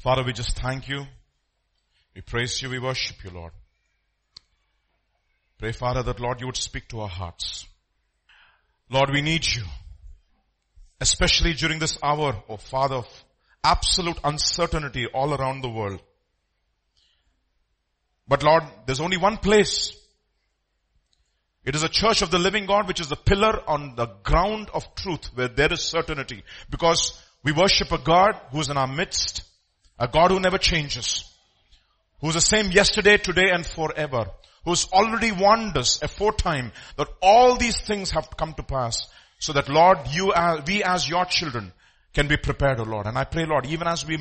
Father, we just thank you. We praise you. We worship you, Lord. Pray, Father, that Lord, you would speak to our hearts. Lord, we need you. Especially during this hour, oh Father, of absolute uncertainty all around the world. But Lord, there's only one place. It is a church of the living God which is the pillar on the ground of truth where there is certainty. Because we worship a God who is in our midst, a God who never changes, who is the same yesterday, today and forever, who's already warned us aforetime that all these things have come to pass so that Lord, you, as, we as your children can be prepared, O Lord. And I pray, Lord, even as we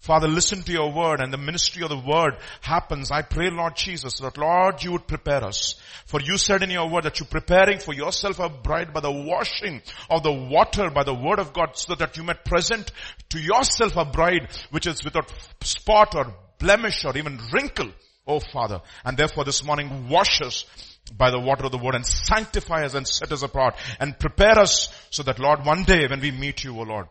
Father, listen to your word and the ministry of the word happens. I pray, Lord Jesus, that Lord, you would prepare us. For you said in your word that you're preparing for yourself a bride by the washing of the water by the word of God so that you might present to yourself a bride which is without spot or blemish or even wrinkle. Oh Father. And therefore this morning wash us by the water of the word and sanctify us and set us apart and prepare us so that Lord, one day when we meet you, oh Lord,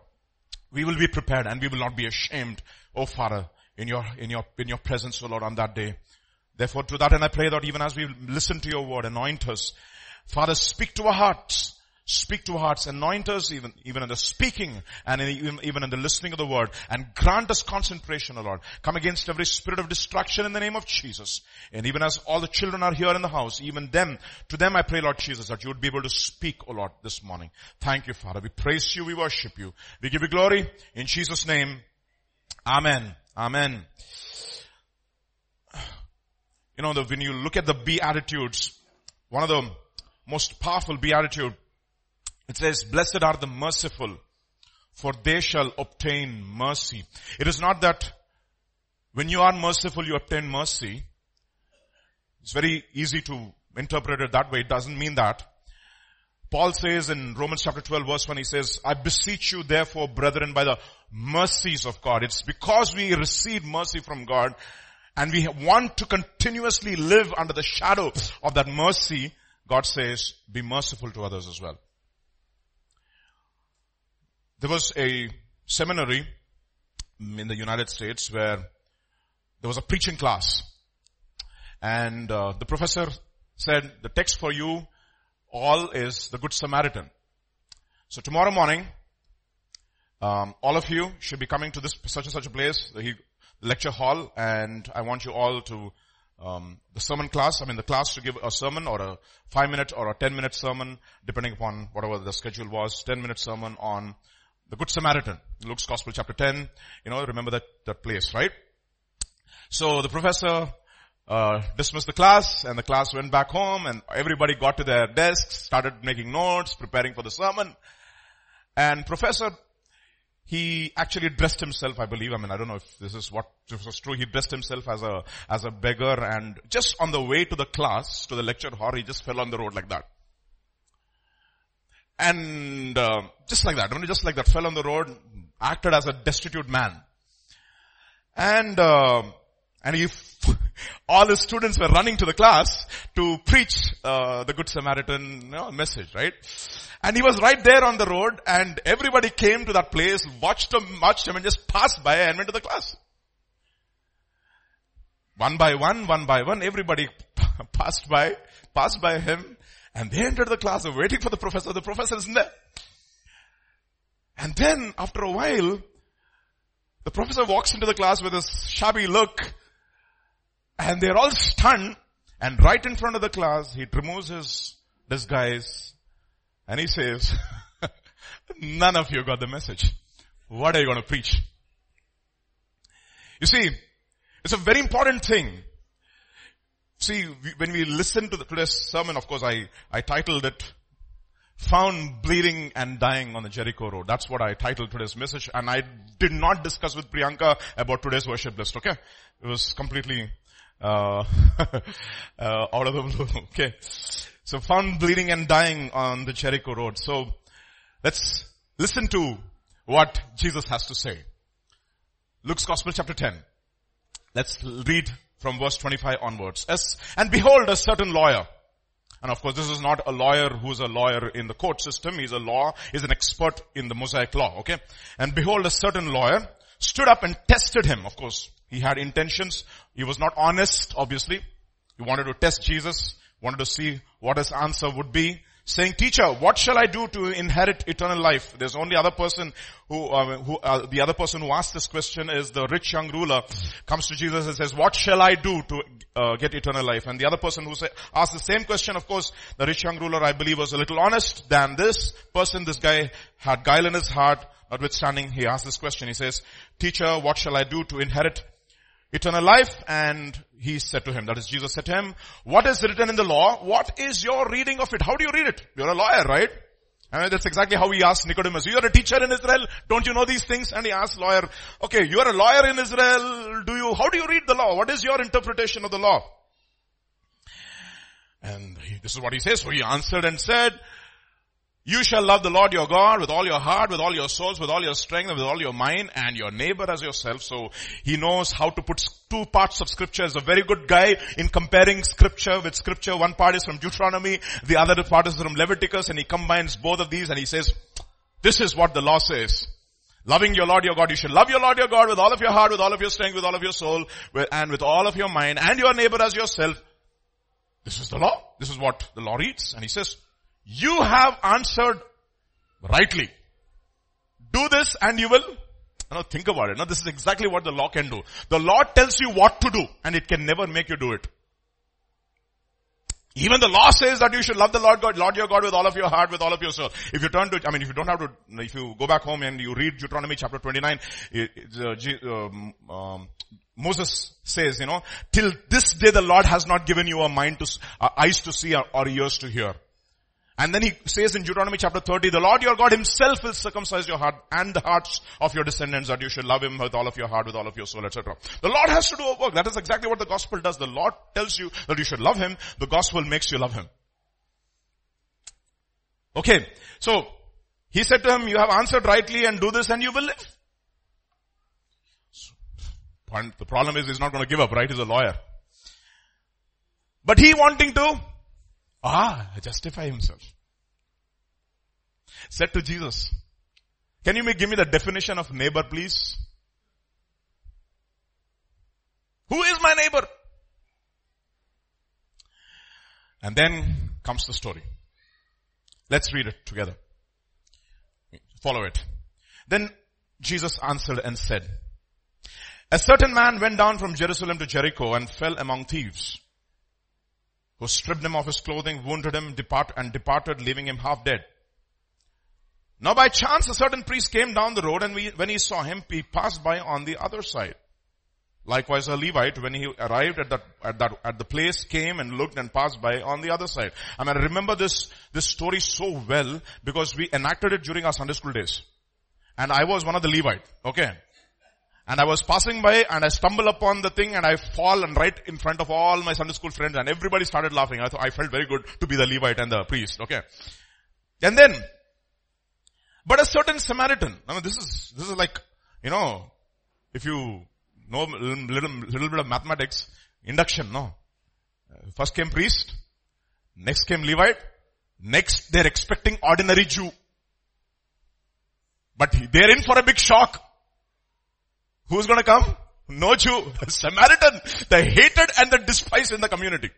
we will be prepared and we will not be ashamed oh Father, in your, in your, in your presence, oh Lord, on that day. Therefore to that and I pray that even as we listen to your word, anoint us. Father, speak to our hearts. Speak to our hearts, anoint us even, even in the speaking and in, even, even in the listening of the word and grant us concentration, O Lord. Come against every spirit of distraction in the name of Jesus. And even as all the children are here in the house, even them, to them I pray, Lord Jesus, that you would be able to speak, O Lord, this morning. Thank you, Father. We praise you, we worship you. We give you glory in Jesus' name. Amen. Amen. You know, the, when you look at the Beatitudes, one of the most powerful Beatitude, it says, blessed are the merciful, for they shall obtain mercy. It is not that when you are merciful, you obtain mercy. It's very easy to interpret it that way. It doesn't mean that. Paul says in Romans chapter 12 verse 1, he says, I beseech you therefore brethren by the mercies of God. It's because we receive mercy from God and we want to continuously live under the shadow of that mercy. God says, be merciful to others as well. There was a seminary in the United States where there was a preaching class and uh, the professor said the text for you all is the Good Samaritan. So tomorrow morning, um, all of you should be coming to this such and such a place, the lecture hall, and I want you all to um, the sermon class. I mean, the class to give a sermon or a five minute or a ten minute sermon, depending upon whatever the schedule was. Ten minute sermon on the Good Samaritan, Luke's Gospel, chapter ten. You know, remember that that place, right? So the professor uh, dismissed the class and the class went back home and everybody got to their desks, started making notes, preparing for the sermon. And professor, he actually dressed himself, I believe. I mean, I don't know if this is what this was true. He dressed himself as a, as a beggar and just on the way to the class, to the lecture hall, he just fell on the road like that. And, uh, just like that, I mean, just like that, fell on the road, acted as a destitute man. And, uh, and he all his students were running to the class to preach uh, the Good Samaritan you know, message, right? And he was right there on the road and everybody came to that place, watched him, watched him and just passed by and went to the class. One by one, one by one, everybody passed by, passed by him and they entered the class waiting for the professor. The professor isn't there. And then after a while, the professor walks into the class with this shabby look and they're all stunned. And right in front of the class, he removes his disguise and he says, none of you got the message. What are you going to preach? You see, it's a very important thing. See, when we listen to the, today's sermon, of course, I, I titled it, found bleeding and dying on the Jericho road. That's what I titled today's message. And I did not discuss with Priyanka about today's worship list, okay? It was completely uh, uh, out of the blue. Okay. So found bleeding and dying on the Jericho road. So let's listen to what Jesus has to say. Luke's Gospel chapter 10. Let's read from verse 25 onwards. As, and behold a certain lawyer. And of course this is not a lawyer who's a lawyer in the court system. He's a law, he's an expert in the Mosaic law, okay? And behold a certain lawyer stood up and tested him. Of course, he had intentions. He was not honest, obviously. He wanted to test Jesus, wanted to see what his answer would be saying, teacher, what shall I do to inherit eternal life? There's only other person who, uh, who uh, the other person who asked this question is the rich young ruler comes to Jesus and says, what shall I do to uh, get eternal life? And the other person who say, asked the same question, of course, the rich young ruler, I believe, was a little honest than this person. This guy had guile in his heart. Notwithstanding, he asked this question. He says, teacher, what shall I do to inherit eternal life and he said to him, that is Jesus said to him, what is written in the law? What is your reading of it? How do you read it? You're a lawyer, right? And that's exactly how he asked Nicodemus. You're a teacher in Israel. Don't you know these things? And he asked lawyer, okay, you're a lawyer in Israel. Do you, how do you read the law? What is your interpretation of the law? And he, this is what he says. So he answered and said, you shall love the Lord your God with all your heart, with all your souls, with all your strength, and with all your mind, and your neighbor as yourself. So he knows how to put two parts of scripture. Is a very good guy in comparing scripture with scripture. One part is from Deuteronomy, the other part is from Leviticus, and he combines both of these and he says, this is what the law says. Loving your Lord your God, you should love your Lord your God with all of your heart, with all of your strength, with all of your soul, and with all of your mind, and your neighbor as yourself. This is the law. This is what the law reads. And he says, you have answered rightly. Do this and you will now think about it. Now this is exactly what the law can do. The law tells you what to do and it can never make you do it. Even the law says that you should love the Lord God, Lord your God with all of your heart, with all of your soul. If you turn to, I mean, if you don't have to, if you go back home and you read Deuteronomy chapter 29, it, uh, um, um, Moses says, you know, till this day the Lord has not given you a mind to, uh, eyes to see or, or ears to hear. And then he says in Deuteronomy chapter 30, the Lord your God himself will circumcise your heart and the hearts of your descendants that you should love him with all of your heart, with all of your soul, etc. The Lord has to do a work. That is exactly what the gospel does. The Lord tells you that you should love him. The gospel makes you love him. Okay. So, he said to him, you have answered rightly and do this and you will live. The problem is he's not going to give up, right? He's a lawyer. But he wanting to Ah, justify himself. Said to Jesus, can you give me the definition of neighbor please? Who is my neighbor? And then comes the story. Let's read it together. Follow it. Then Jesus answered and said, a certain man went down from Jerusalem to Jericho and fell among thieves who stripped him of his clothing, wounded him, depart, and departed, leaving him half dead. Now by chance a certain priest came down the road and we, when he saw him, he passed by on the other side. Likewise a Levite, when he arrived at that, at that, at the place, came and looked and passed by on the other side. I mean, I remember this, this story so well because we enacted it during our Sunday school days. And I was one of the Levite, okay? And I was passing by and I stumble upon the thing and I fall and right in front of all my Sunday school friends and everybody started laughing. I thought I felt very good to be the Levite and the priest. Okay. And then, but a certain Samaritan, I mean this is, this is like, you know, if you know little, little bit of mathematics, induction, no. First came priest, next came Levite, next they're expecting ordinary Jew. But they're in for a big shock. Who's gonna come? No Jew. Samaritan. The hated and the despised in the community.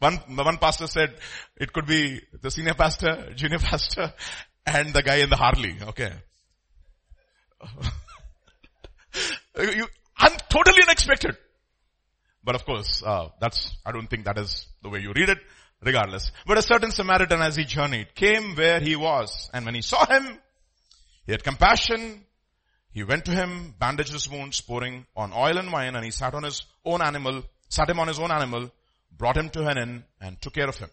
One, one pastor said it could be the senior pastor, junior pastor, and the guy in the Harley. Okay. you, I'm totally unexpected. But of course, uh, that's, I don't think that is the way you read it, regardless. But a certain Samaritan as he journeyed came where he was, and when he saw him, he had compassion, he went to him, bandaged his wounds, pouring on oil and wine, and he sat on his own animal, sat him on his own animal, brought him to an inn, and took care of him.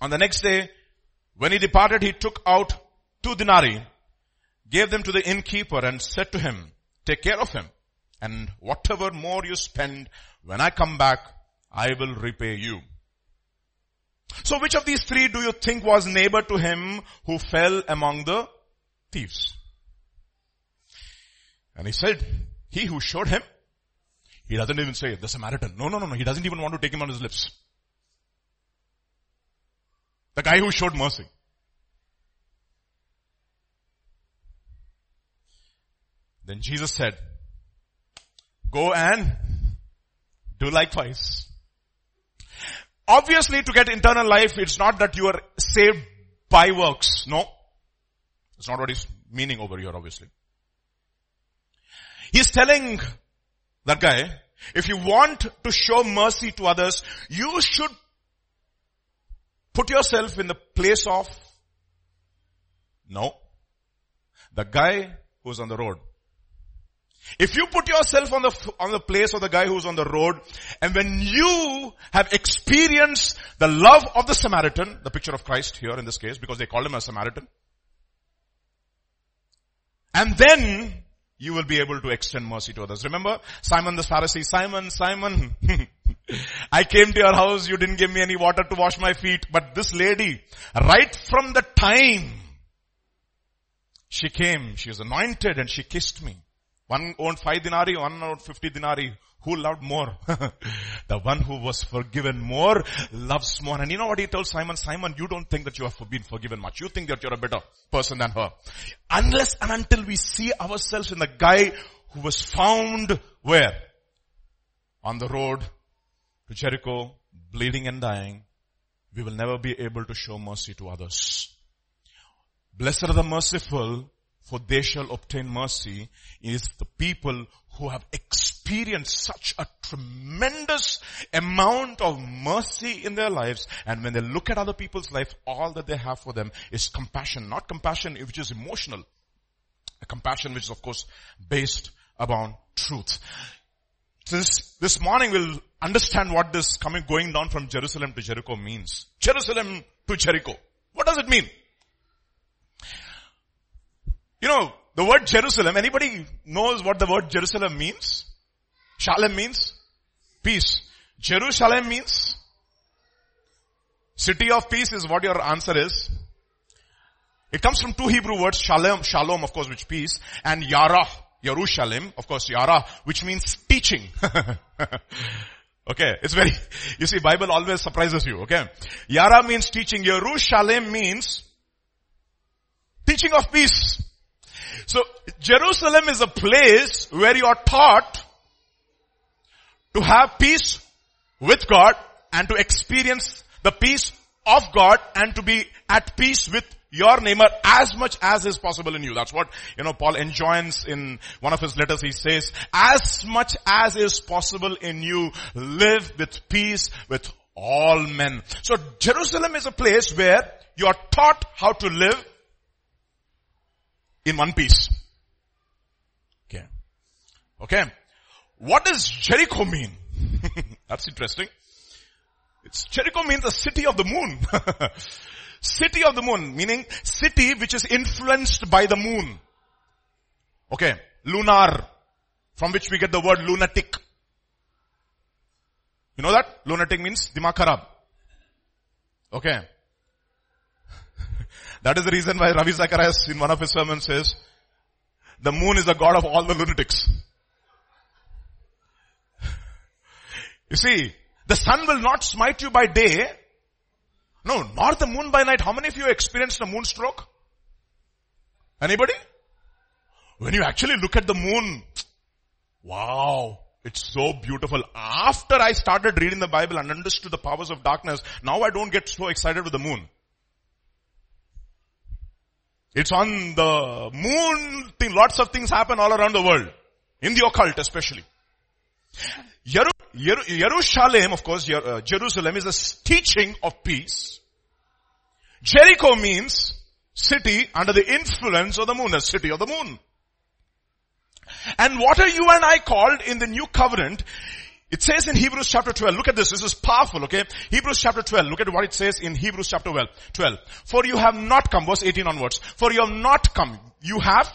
On the next day, when he departed, he took out two denarii, gave them to the innkeeper, and said to him, take care of him, and whatever more you spend, when I come back, I will repay you. So which of these three do you think was neighbor to him who fell among the thieves? And he said, he who showed him, he doesn't even say the Samaritan. No, no, no, no. He doesn't even want to take him on his lips. The guy who showed mercy. Then Jesus said, go and do likewise. Obviously to get eternal life, it's not that you are saved by works. No. It's not what he's meaning over here, obviously. He's telling that guy, if you want to show mercy to others, you should put yourself in the place of, no, the guy who's on the road. If you put yourself on the, on the place of the guy who's on the road, and when you have experienced the love of the Samaritan, the picture of Christ here in this case, because they called him a Samaritan, and then you will be able to extend mercy to others. Remember Simon the Pharisee, Simon, Simon, I came to your house, you didn't give me any water to wash my feet, but this lady, right from the time she came, she was anointed and she kissed me. One owned five denarii, one owned fifty denarii. Who loved more? the one who was forgiven more loves more. And you know what he told Simon? Simon, you don't think that you have been forgiven much. You think that you're a better person than her. Unless and until we see ourselves in the guy who was found where? On the road to Jericho, bleeding and dying, we will never be able to show mercy to others. Blessed are the merciful, for they shall obtain mercy is the people who have experienced such a tremendous amount of mercy in their lives. And when they look at other people's life, all that they have for them is compassion, not compassion which is emotional. A compassion which is of course based upon truth. This, this morning we'll understand what this coming, going down from Jerusalem to Jericho means. Jerusalem to Jericho. What does it mean? You know, the word Jerusalem, anybody knows what the word Jerusalem means? Shalem means peace. Jerusalem means city of peace is what your answer is. It comes from two Hebrew words, shalom, shalom of course which peace, and yara, Yerushalayim, of course yara, which means teaching. okay, it's very, you see Bible always surprises you, okay. Yara means teaching, Yerushalayim means teaching of peace. So Jerusalem is a place where you are taught to have peace with God and to experience the peace of God and to be at peace with your neighbor as much as is possible in you. That's what, you know, Paul enjoins in one of his letters. He says, as much as is possible in you, live with peace with all men. So Jerusalem is a place where you are taught how to live in one piece. Okay. Okay. What does Jericho mean? That's interesting. It's Jericho means the city of the moon. city of the moon, meaning city which is influenced by the moon. Okay. Lunar, from which we get the word lunatic. You know that? Lunatic means dimakarab. Okay. That is the reason why Ravi Zacharias in one of his sermons says, the moon is the god of all the lunatics. You see, the sun will not smite you by day. No, nor the moon by night. How many of you experienced a moonstroke? Anybody? When you actually look at the moon, wow, it's so beautiful. After I started reading the Bible and understood the powers of darkness, now I don't get so excited with the moon. It's on the moon thing. Lots of things happen all around the world. In the occult especially. Yeru, Yeru, Jerusalem, of course, uh, Jerusalem is a teaching of peace. Jericho means city under the influence of the moon, a city of the moon. And what are you and I called in the new covenant it says in Hebrews chapter 12, look at this, this is powerful, okay? Hebrews chapter 12, look at what it says in Hebrews chapter 12. 12. For you have not come, verse 18 onwards. For you have not come, you have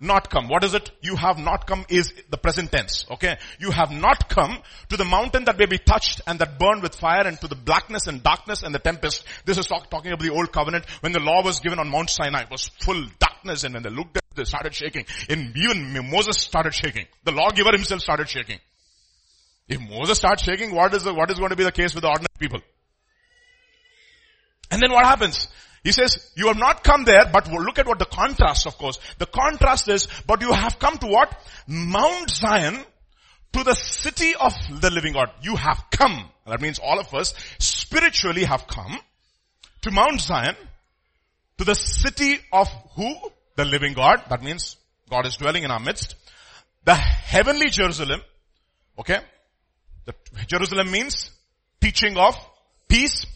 not come. What is it? You have not come is the present tense, okay? You have not come to the mountain that may be touched and that burned with fire and to the blackness and darkness and the tempest. This is talk, talking about the old covenant when the law was given on Mount Sinai. It was full darkness and when they looked at it, they started shaking. And even Moses started shaking. The lawgiver himself started shaking. If Moses starts shaking, what is, the, what is going to be the case with the ordinary people? And then what happens? He says, you have not come there, but look at what the contrast, of course. The contrast is, but you have come to what? Mount Zion, to the city of the living God. You have come. That means all of us spiritually have come to Mount Zion, to the city of who? The living God. That means God is dwelling in our midst. The heavenly Jerusalem. Okay. The Jerusalem means teaching of peace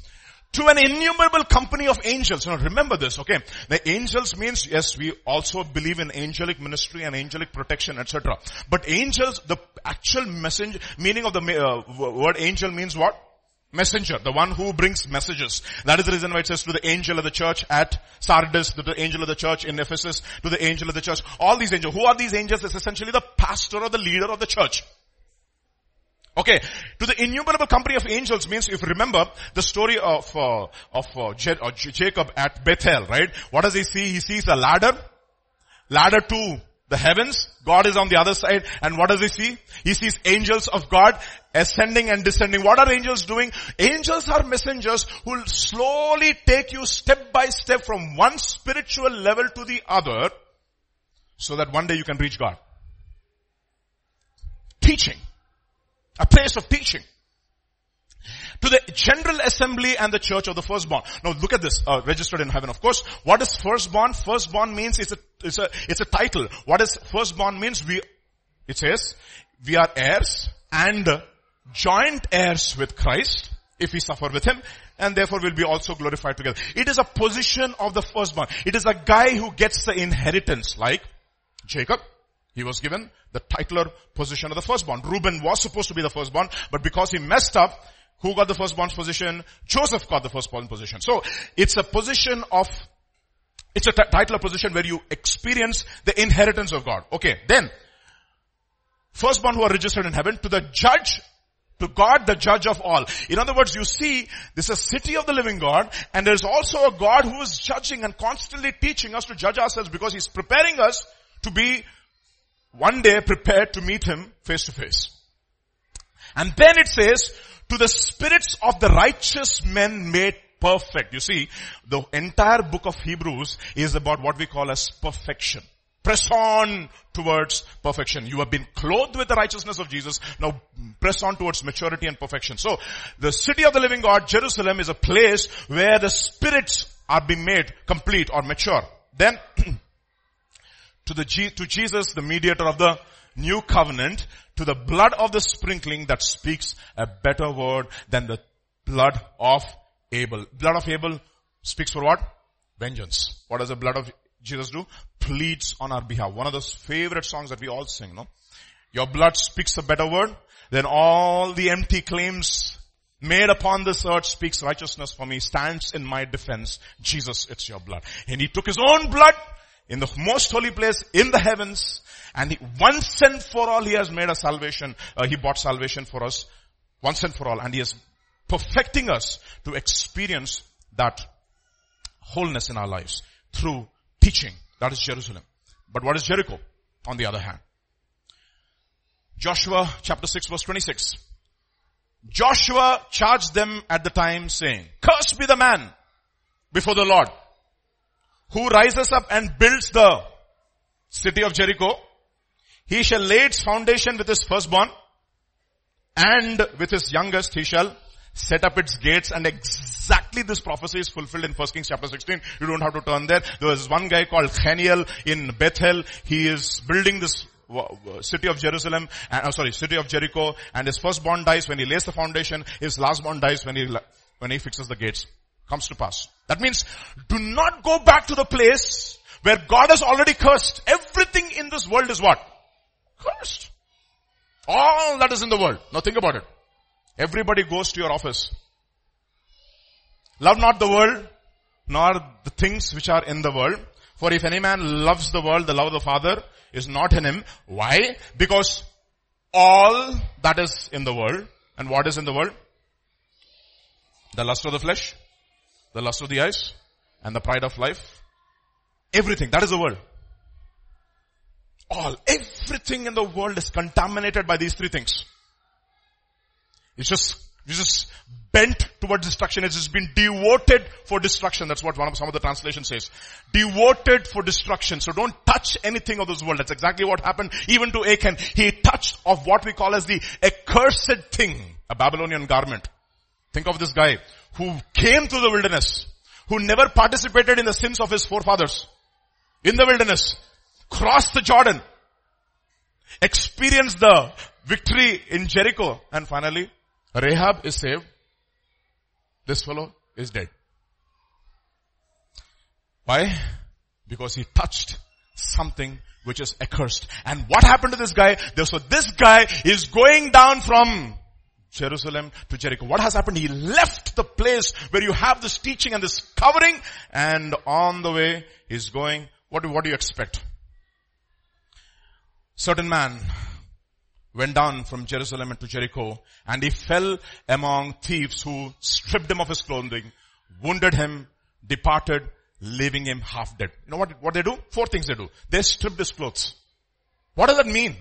to an innumerable company of angels. Now remember this, okay? The angels means, yes, we also believe in angelic ministry and angelic protection, etc. But angels, the actual message, meaning of the uh, word angel means what? Messenger, the one who brings messages. That is the reason why it says to the angel of the church at Sardis, to the angel of the church in Ephesus, to the angel of the church. All these angels. Who are these angels? It's essentially the pastor or the leader of the church. Okay, to the innumerable company of angels means if you remember the story of uh, of uh, Je- uh, Jacob at Bethel, right? What does he see? He sees a ladder, ladder to the heavens. God is on the other side, and what does he see? He sees angels of God ascending and descending. What are angels doing? Angels are messengers who will slowly take you step by step from one spiritual level to the other, so that one day you can reach God. Teaching. A place of teaching. To the general assembly and the church of the firstborn. Now look at this, uh, registered in heaven. Of course, what is firstborn? Firstborn means it's a, it's a, it's a title. What is firstborn means? We, it says, we are heirs and joint heirs with Christ if we suffer with Him and therefore will be also glorified together. It is a position of the firstborn. It is a guy who gets the inheritance like Jacob. He was given the titular position of the firstborn. Reuben was supposed to be the firstborn, but because he messed up, who got the firstborn position? Joseph got the firstborn position. So, it's a position of, it's a t- titular position where you experience the inheritance of God. Okay, then, firstborn who are registered in heaven, to the judge to God, the judge of all. In other words, you see, this is a city of the living God, and there's also a God who is judging and constantly teaching us to judge ourselves because He's preparing us to be one day prepared to meet him face to face. And then it says, to the spirits of the righteous men made perfect. You see, the entire book of Hebrews is about what we call as perfection. Press on towards perfection. You have been clothed with the righteousness of Jesus. Now press on towards maturity and perfection. So the city of the living God, Jerusalem is a place where the spirits are being made complete or mature. Then to the to Jesus, the mediator of the new covenant, to the blood of the sprinkling that speaks a better word than the blood of Abel. Blood of Abel speaks for what? Vengeance. What does the blood of Jesus do? Pleads on our behalf. One of those favorite songs that we all sing, no? Your blood speaks a better word than all the empty claims made upon this earth speaks righteousness for me, stands in my defense. Jesus, it's your blood. And he took his own blood in the most holy place in the heavens and he, once and for all he has made a salvation, uh, he bought salvation for us once and for all and he is perfecting us to experience that wholeness in our lives through teaching. That is Jerusalem. But what is Jericho on the other hand? Joshua chapter 6 verse 26. Joshua charged them at the time saying, cursed be the man before the Lord who rises up and builds the city of Jericho, he shall lay its foundation with his firstborn and with his youngest he shall set up its gates and exactly this prophecy is fulfilled in 1 Kings chapter 16. You don't have to turn there. There was one guy called Haniel in Bethel. He is building this city of Jerusalem, oh, sorry, city of Jericho, and his firstborn dies when he lays the foundation, his lastborn dies when he, when he fixes the gates comes to pass. That means do not go back to the place where God has already cursed. Everything in this world is what? Cursed. All that is in the world. Now think about it. Everybody goes to your office. Love not the world, nor the things which are in the world. For if any man loves the world, the love of the Father is not in him. Why? Because all that is in the world, and what is in the world? The lust of the flesh, the lust of the eyes, and the pride of life. Everything. That is the world. All. Everything in the world is contaminated by these three things. It's just which is bent towards destruction. It has been devoted for destruction. That's what one of some of the translation says. Devoted for destruction. So don't touch anything of this world. That's exactly what happened even to Achan. He touched of what we call as the accursed thing, a Babylonian garment. Think of this guy who came through the wilderness, who never participated in the sins of his forefathers in the wilderness, crossed the Jordan, experienced the victory in Jericho, and finally Rahab is saved this fellow is dead. Why? Because he touched something which is accursed. And what happened to this guy? So this guy is going down from Jerusalem to Jericho. What has happened? He left the place where you have this teaching and this covering and on the way he's going. What do, what do you expect? Certain man went down from Jerusalem into Jericho and he fell among thieves who stripped him of his clothing, wounded him, departed, leaving him half dead. You know what, what they do? Four things they do. They stripped his clothes. What does that mean?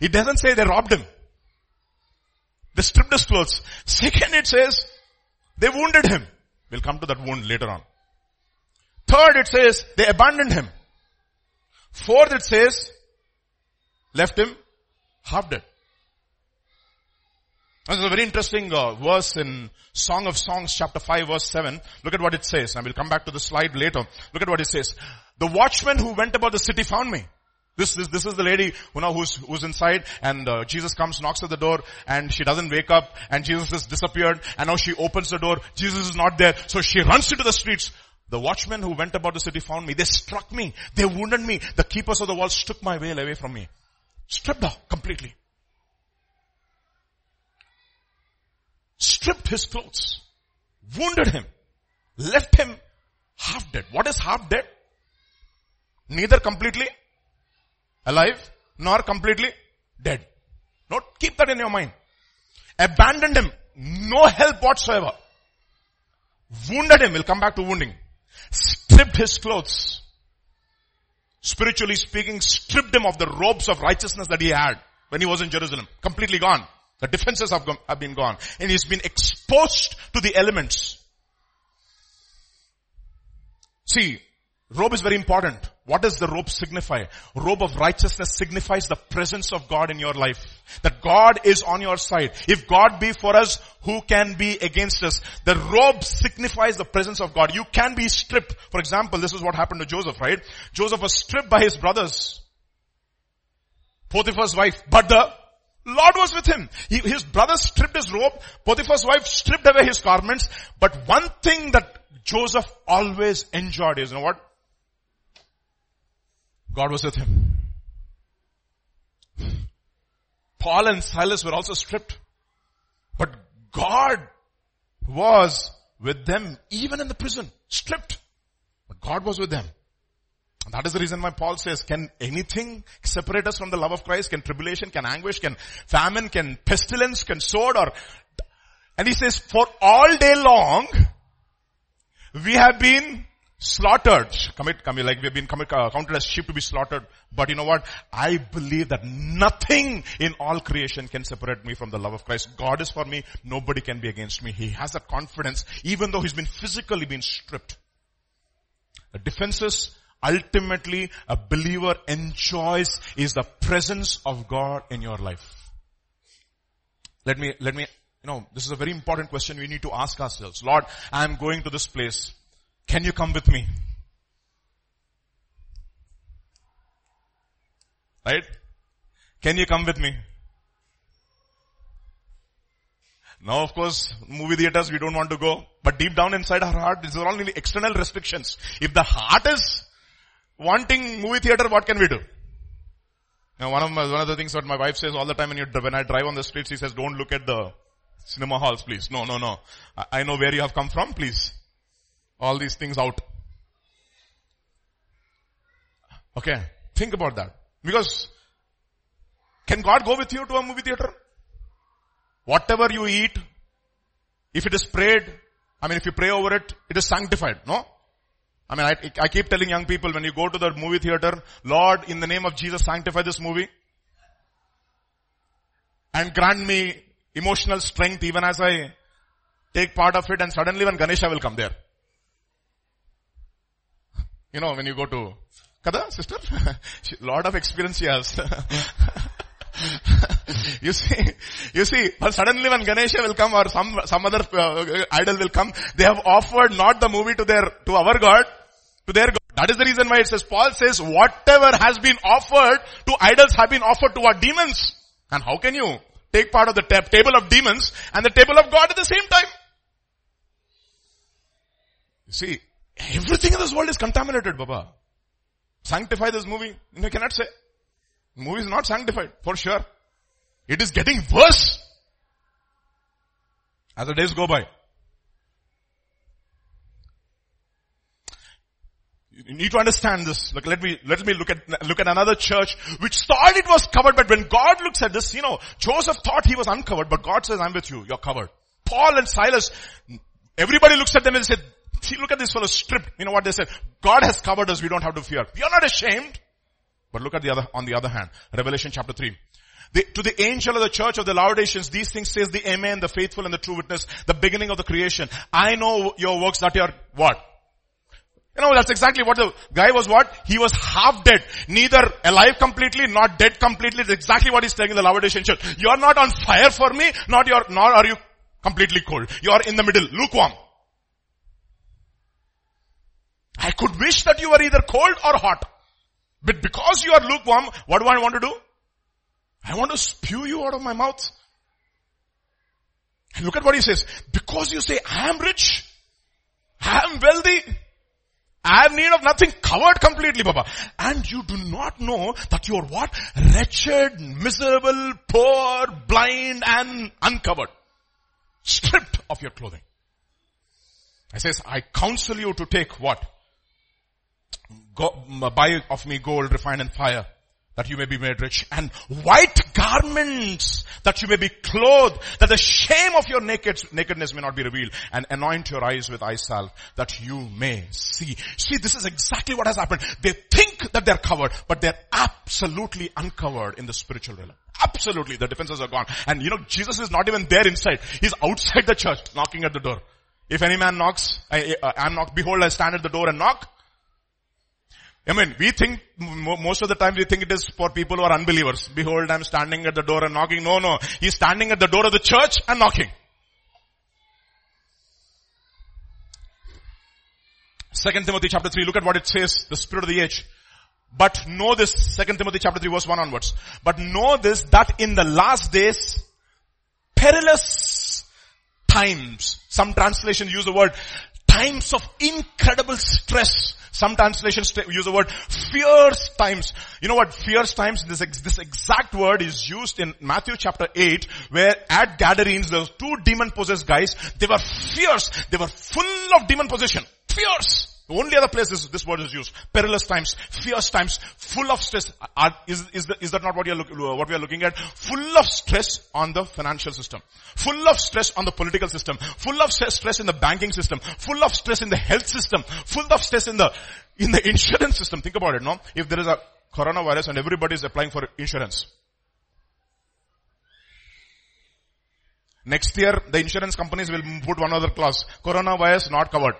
It doesn't say they robbed him. They stripped his clothes. Second it says they wounded him. We'll come to that wound later on. Third it says they abandoned him. Fourth it says left him half dead. This is a very interesting uh, verse in Song of Songs chapter 5 verse 7. Look at what it says. I will come back to the slide later. Look at what it says. The watchman who went about the city found me. This, this, this is the lady, you know, who's, who's inside and uh, Jesus comes, knocks at the door and she doesn't wake up and Jesus has disappeared and now she opens the door. Jesus is not there. So she runs into the streets. The watchmen who went about the city found me. They struck me. They wounded me. The keepers of the walls took my veil away from me. Stripped off completely. Stripped his clothes. Wounded him. Left him half dead. What is half dead? Neither completely alive nor completely dead. Not keep that in your mind. Abandoned him. No help whatsoever. Wounded him. We'll come back to wounding. Stripped his clothes spiritually speaking, stripped him of the robes of righteousness that he had when he was in Jerusalem. Completely gone. The defenses have, gone, have been gone. And he's been exposed to the elements. See, robe is very important. What does the robe signify? Robe of righteousness signifies the presence of God in your life. That God is on your side. If God be for us, who can be against us? The robe signifies the presence of God. You can be stripped. For example, this is what happened to Joseph, right? Joseph was stripped by his brothers. Potiphar's wife. But the Lord was with him. He, his brothers stripped his robe. Potiphar's wife stripped away his garments. But one thing that Joseph always enjoyed is, you know what? God was with him. Paul and Silas were also stripped. But God was with them even in the prison, stripped. But God was with them. That is the reason why Paul says, can anything separate us from the love of Christ? Can tribulation, can anguish, can famine, can pestilence, can sword or, and he says, for all day long, we have been slaughtered. Commit, commit, like we have been commit, uh, counted as sheep to be slaughtered. But you know what? I believe that nothing in all creation can separate me from the love of Christ. God is for me. Nobody can be against me. He has that confidence, even though he's been physically been stripped. The defenses ultimately a believer enjoys is the presence of God in your life. Let me, let me, you know, this is a very important question we need to ask ourselves. Lord, I am going to this place. Can you come with me? Right? Can you come with me? Now of course, movie theaters we don't want to go, but deep down inside our heart, these are all only external restrictions. If the heart is wanting movie theater, what can we do? Now one of my, one of the things that my wife says all the time when you, when I drive on the streets, she says, don't look at the cinema halls, please. No, no, no. I, I know where you have come from, please all these things out. Okay. Think about that. Because can God go with you to a movie theater? Whatever you eat, if it is prayed, I mean if you pray over it, it is sanctified, no? I mean I, I keep telling young people when you go to the movie theater, Lord in the name of Jesus sanctify this movie and grant me emotional strength even as I take part of it and suddenly when Ganesha will come there. You know, when you go to, Kada, sister? lot of experience she has. you see, you see, but suddenly when Ganesha will come or some, some other uh, idol will come, they have offered not the movie to their, to our God, to their God. That is the reason why it says, Paul says, whatever has been offered to idols have been offered to our demons. And how can you take part of the table of demons and the table of God at the same time? You see, everything in this world is contaminated, Baba. Sanctify this movie. You cannot say. Movie is not sanctified, for sure. It is getting worse as the days go by. You need to understand this. Look, let me, let me look at, look at another church which thought it was covered, but when God looks at this, you know, Joseph thought he was uncovered, but God says, I'm with you, you're covered. Paul and Silas, everybody looks at them and said, see, look at this fellow stripped. You know what they said? God has covered us, we don't have to fear. We are not ashamed. But look at the other, on the other hand, Revelation chapter 3. The, to the angel of the church of the Laodiceans, these things says the Amen, the faithful and the true witness, the beginning of the creation. I know your works that you are what? You know, that's exactly what the guy was what? He was half dead. Neither alive completely, not dead completely. It's exactly what he's telling in the Laodicean church. You're not on fire for me, not your, nor are you completely cold. You're in the middle, lukewarm. I could wish that you were either cold or hot. But because you are lukewarm, what do I want to do? I want to spew you out of my mouth. And look at what he says. Because you say, I am rich, I am wealthy, I have need of nothing covered completely, Baba. And you do not know that you are what? Wretched, miserable, poor, blind and uncovered. Stripped of your clothing. I says, I counsel you to take what? Buy of me gold refined in fire that you may be made rich and white garments that you may be clothed that the shame of your naked, nakedness may not be revealed and anoint your eyes with eye salve that you may see. See, this is exactly what has happened. They think that they're covered, but they're absolutely uncovered in the spiritual realm. Absolutely. The defenses are gone. And you know, Jesus is not even there inside. He's outside the church knocking at the door. If any man knocks, I, I, uh, am knocked, behold I stand at the door and knock. I mean, we think, most of the time we think it is for people who are unbelievers. Behold, I'm standing at the door and knocking. No, no. He's standing at the door of the church and knocking. Second Timothy chapter 3, look at what it says, the spirit of the age. But know this, Second Timothy chapter 3 verse 1 onwards. But know this, that in the last days, perilous times, some translations use the word, times of incredible stress, some translations use the word fierce times. You know what fierce times? This, this exact word is used in Matthew chapter 8 where at Gadarenes those two demon possessed guys, they were fierce. They were full of demon possession. Fierce. The only other place this, this word is used. Perilous times, fierce times, full of stress. Are, is, is, the, is that not what, you're look, uh, what we are looking at? Full of stress on the financial system. Full of stress on the political system. Full of stress in the banking system. Full of stress in the health system. Full of stress in the, in the insurance system. Think about it, no? If there is a coronavirus and everybody is applying for insurance. Next year, the insurance companies will put one other clause. Coronavirus not covered.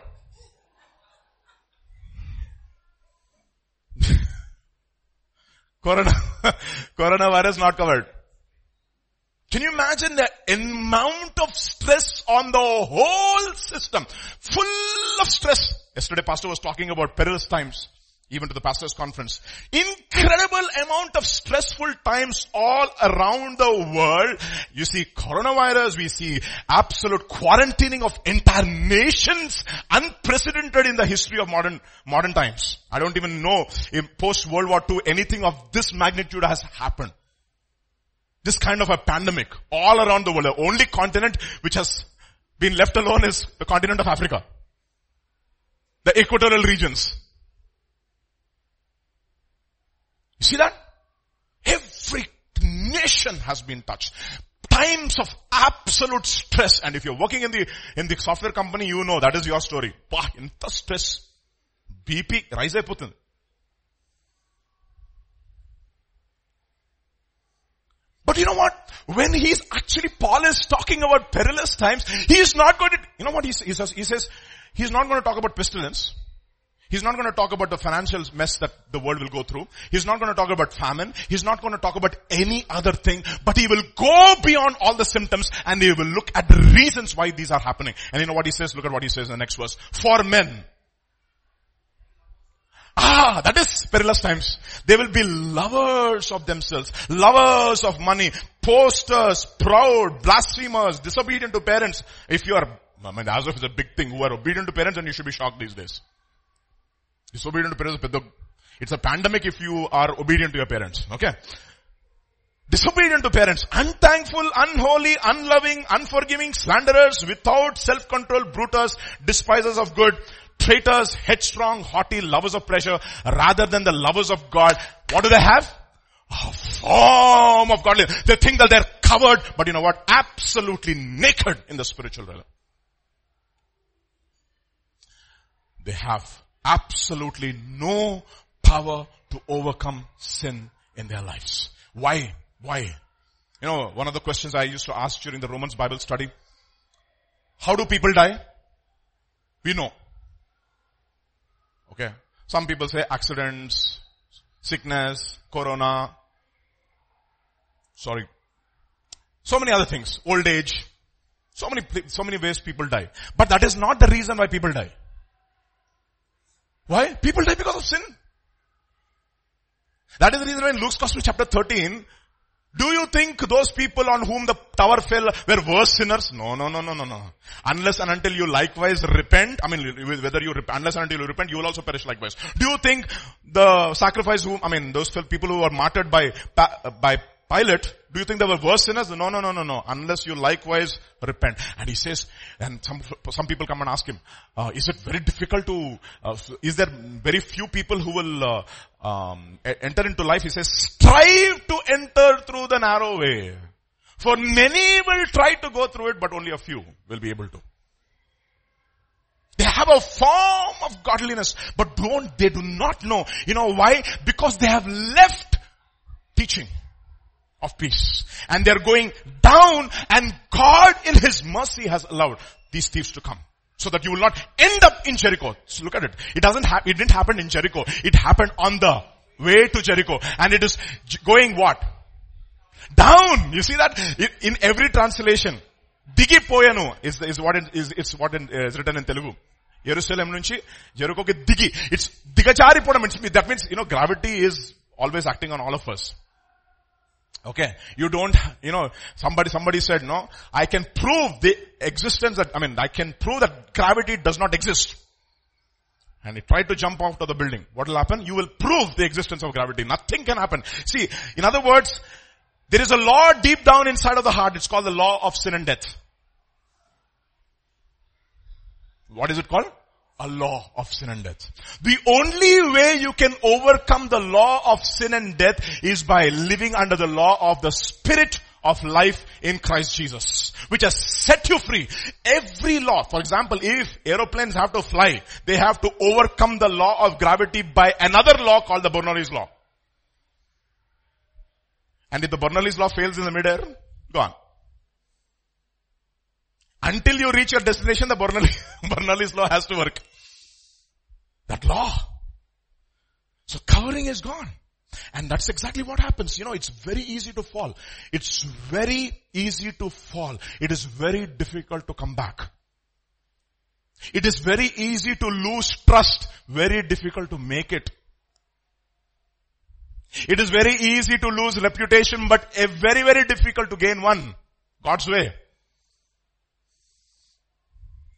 Corona, coronavirus not covered. Can you imagine the amount of stress on the whole system? Full of stress. Yesterday pastor was talking about perilous times even to the pastor's conference. Incredible amount of stressful times all around the world. You see coronavirus, we see absolute quarantining of entire nations, unprecedented in the history of modern, modern times. I don't even know in post World War II anything of this magnitude has happened. This kind of a pandemic all around the world. The only continent which has been left alone is the continent of Africa. The equatorial regions. You see that? Every nation has been touched. Times of absolute stress. And if you're working in the, in the software company, you know that is your story. Bah, the stress. BP, rise ആയി പോతుంది But you know what? When he's actually, Paul is talking about perilous times, he is not going to, you know what he, he says? He says, he's not going to talk about pestilence. He's not going to talk about the financial mess that the world will go through. He's not going to talk about famine. He's not going to talk about any other thing, but he will go beyond all the symptoms and he will look at the reasons why these are happening. And you know what he says? Look at what he says in the next verse. For men. Ah, that is perilous times. They will be lovers of themselves, lovers of money, posters, proud, blasphemers, disobedient to parents. If you are, I mean, as if it's a big thing, who are obedient to parents and you should be shocked these days. Disobedient to parents, it's a pandemic if you are obedient to your parents. Okay? Disobedient to parents, unthankful, unholy, unloving, unforgiving, slanderers, without self-control, bruters, despisers of good, traitors, headstrong, haughty, lovers of pleasure, rather than the lovers of God. What do they have? A form of godliness. They think that they're covered, but you know what? Absolutely naked in the spiritual realm. They have absolutely no power to overcome sin in their lives. Why? Why? You know, one of the questions I used to ask during the Romans Bible study, how do people die? We know. Okay. Some people say accidents, sickness, corona, sorry. So many other things, old age, so many, so many ways people die. But that is not the reason why people die. Why? People die because of sin. That is the reason why in Luke's Gospel chapter 13, do you think those people on whom the tower fell were worse sinners? No, no, no, no, no, no. Unless and until you likewise repent, I mean, whether you repent, unless and until you repent, you will also perish likewise. Do you think the sacrifice whom, I mean, those people who were martyred by, by Pilate, do you think they were worse sinners? No, no, no, no, no. Unless you likewise repent. And he says, and some, some people come and ask him, uh, is it very difficult to, uh, is there very few people who will, uh, um, enter into life? He says, strive to enter through the narrow way. For many will try to go through it, but only a few will be able to. They have a form of godliness, but don't, they do not know. You know why? Because they have left teaching of peace. And they're going down and God in His mercy has allowed these thieves to come. So that you will not end up in Jericho. So look at it. It doesn't happen, it didn't happen in Jericho. It happened on the way to Jericho. And it is going what? Down. You see that? In every translation. Digi poyanu is, is what is, it's what in, is written in Telugu. Jerusalem nunchi Jericho ke digi. It's digachari podam. That means, you know, gravity is always acting on all of us. Okay. You don't, you know, somebody, somebody said, no, I can prove the existence that, I mean, I can prove that gravity does not exist. And he tried to jump off to the building. What will happen? You will prove the existence of gravity. Nothing can happen. See, in other words, there is a law deep down inside of the heart. It's called the law of sin and death. What is it called? A law of sin and death. The only way you can overcome the law of sin and death is by living under the law of the spirit of life in Christ Jesus, which has set you free. Every law, for example, if aeroplanes have to fly, they have to overcome the law of gravity by another law called the Bernoulli's law. And if the Bernoulli's law fails in the midair, gone. Until you reach your destination, the Bernoulli, Bernoulli's law has to work. That law. So covering is gone. And that's exactly what happens. You know, it's very easy to fall. It's very easy to fall. It is very difficult to come back. It is very easy to lose trust. Very difficult to make it. It is very easy to lose reputation, but very, very difficult to gain one. God's way.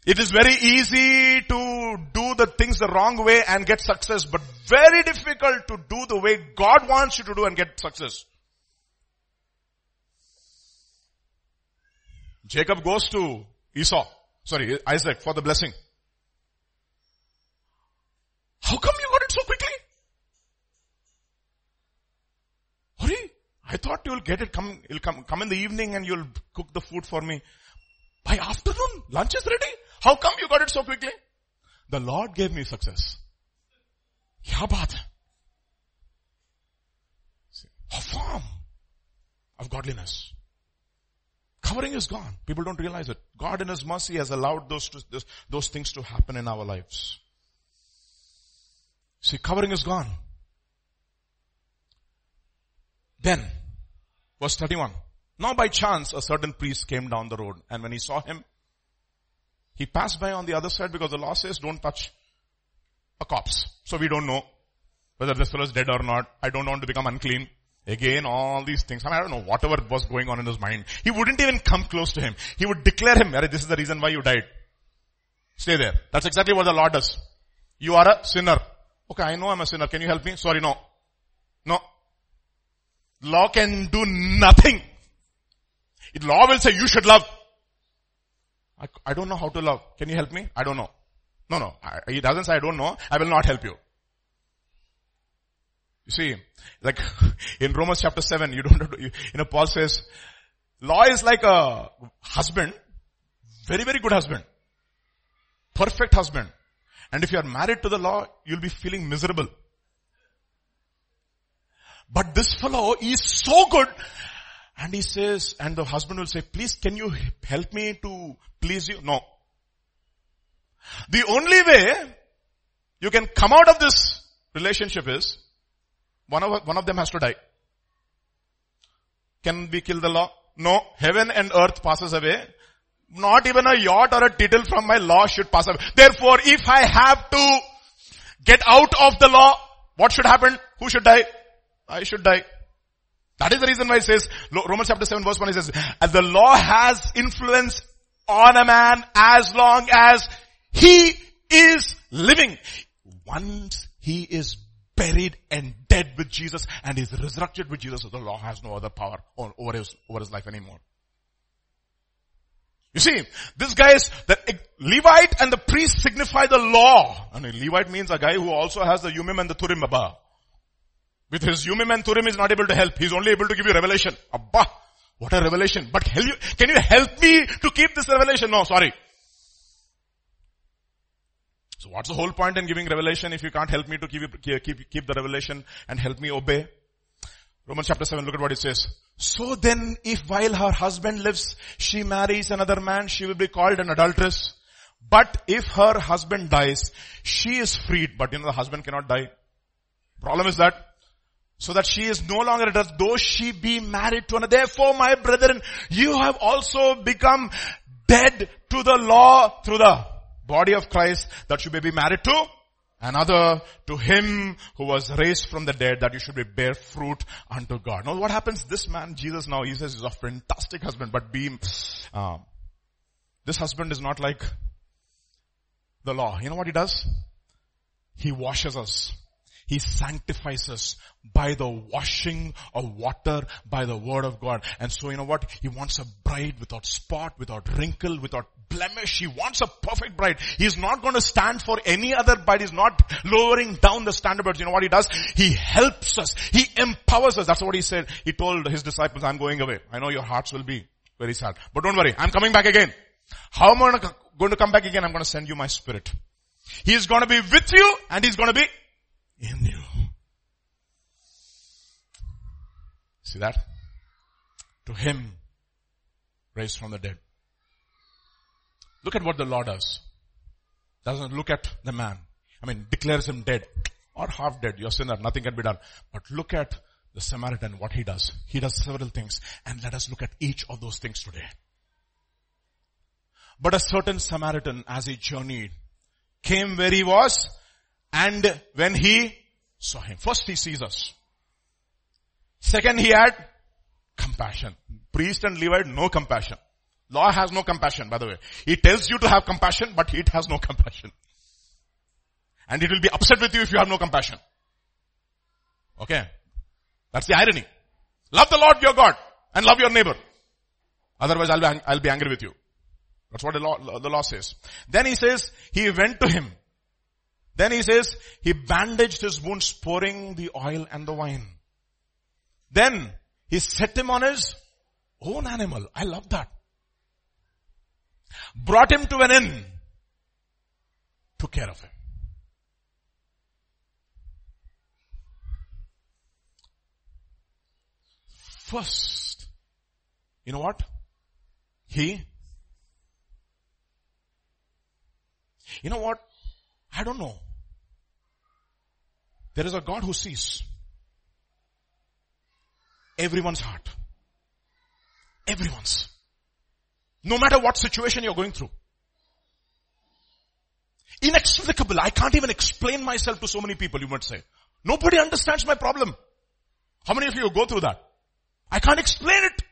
It is very easy to do the things the wrong way and get success, but very difficult to do the way God wants you to do and get success. Jacob goes to Esau, sorry, Isaac for the blessing. How come you got it so quickly? Hurry. I thought you'll get it, come, you'll come, come in the evening and you'll cook the food for me. By afternoon, lunch is ready. How come you got it so quickly? The Lord gave me success. क्या बात है A form of godliness. Covering is gone. People don't realize it. God in His mercy has allowed those, to, those, those things to happen in our lives. See, covering is gone. Then, verse 31. Now by chance, a certain priest came down the road and when he saw him, he passed by on the other side because the law says don't touch a corpse. So we don't know whether this fellow is dead or not. I don't want to become unclean. Again, all these things. I, mean, I don't know, whatever was going on in his mind. He wouldn't even come close to him. He would declare him, this is the reason why you died. Stay there. That's exactly what the law does. You are a sinner. Okay, I know I'm a sinner. Can you help me? Sorry, no. No. Law can do nothing. law will say you should love. I, I don't know how to love. Can you help me? I don't know. No, no. I, he doesn't say I don't know. I will not help you. You see, like in Romans chapter 7, you don't have to, you know, Paul says, law is like a husband, very, very good husband, perfect husband. And if you are married to the law, you'll be feeling miserable. But this fellow is so good. And he says, and the husband will say, please can you help me to please you? No. The only way you can come out of this relationship is one of, one of them has to die. Can we kill the law? No. Heaven and earth passes away. Not even a yacht or a tittle from my law should pass away. Therefore, if I have to get out of the law, what should happen? Who should die? I should die. That is the reason why it says, Romans chapter 7 verse 1 it says, the law has influence on a man as long as he is living. Once he is buried and dead with Jesus and is resurrected with Jesus, the law has no other power over his, over his life anymore. You see, this guy is, the Levite and the priest signify the law. And a Levite means a guy who also has the Urim and the Thummim Abba. With his Urim and Thummim is not able to help. He's only able to give you revelation. Abba. What a revelation. But you, can you help me to keep this revelation? No, sorry. So what's the whole point in giving revelation if you can't help me to keep, keep, keep the revelation and help me obey? Romans chapter 7, look at what it says. So then if while her husband lives, she marries another man, she will be called an adulteress. But if her husband dies, she is freed. But you know the husband cannot die. Problem is that so that she is no longer adulteress, though she be married to another. Therefore, my brethren, you have also become dead to the law through the body of Christ that you may be married to another to him who was raised from the dead that you should be bear fruit unto God. Now what happens? This man, Jesus now, he says he's a fantastic husband, but be, um, this husband is not like the law. You know what he does? He washes us. He sanctifies us by the washing of water by the word of God. And so you know what? He wants a bride without spot, without wrinkle, without blemish. He wants a perfect bride. He's not going to stand for any other bride. He's not lowering down the standards. You know what he does? He helps us. He empowers us. That's what he said. He told his disciples, I'm going away. I know your hearts will be very sad. But don't worry. I'm coming back again. How am I going to come back again? I'm going to send you my spirit. He is going to be with you and he's going to be in you. See that? To him raised from the dead. Look at what the Lord does. Doesn't look at the man. I mean, declares him dead or half dead. You're sinner. Nothing can be done. But look at the Samaritan, what he does. He does several things and let us look at each of those things today. But a certain Samaritan as he journeyed came where he was and when he saw him, first he sees us. Second, he had compassion. Priest and Levite, no compassion. Law has no compassion, by the way. It tells you to have compassion, but it has no compassion. And it will be upset with you if you have no compassion. Okay. That's the irony. Love the Lord your God and love your neighbor. Otherwise I'll be, I'll be angry with you. That's what the law, the law says. Then he says, he went to him then he says, he bandaged his wounds, pouring the oil and the wine. Then he set him on his own animal. I love that. Brought him to an inn. Took care of him. First, you know what? He, you know what? I don't know. There is a God who sees everyone's heart. Everyone's. No matter what situation you're going through. Inexplicable. I can't even explain myself to so many people, you might say. Nobody understands my problem. How many of you go through that? I can't explain it.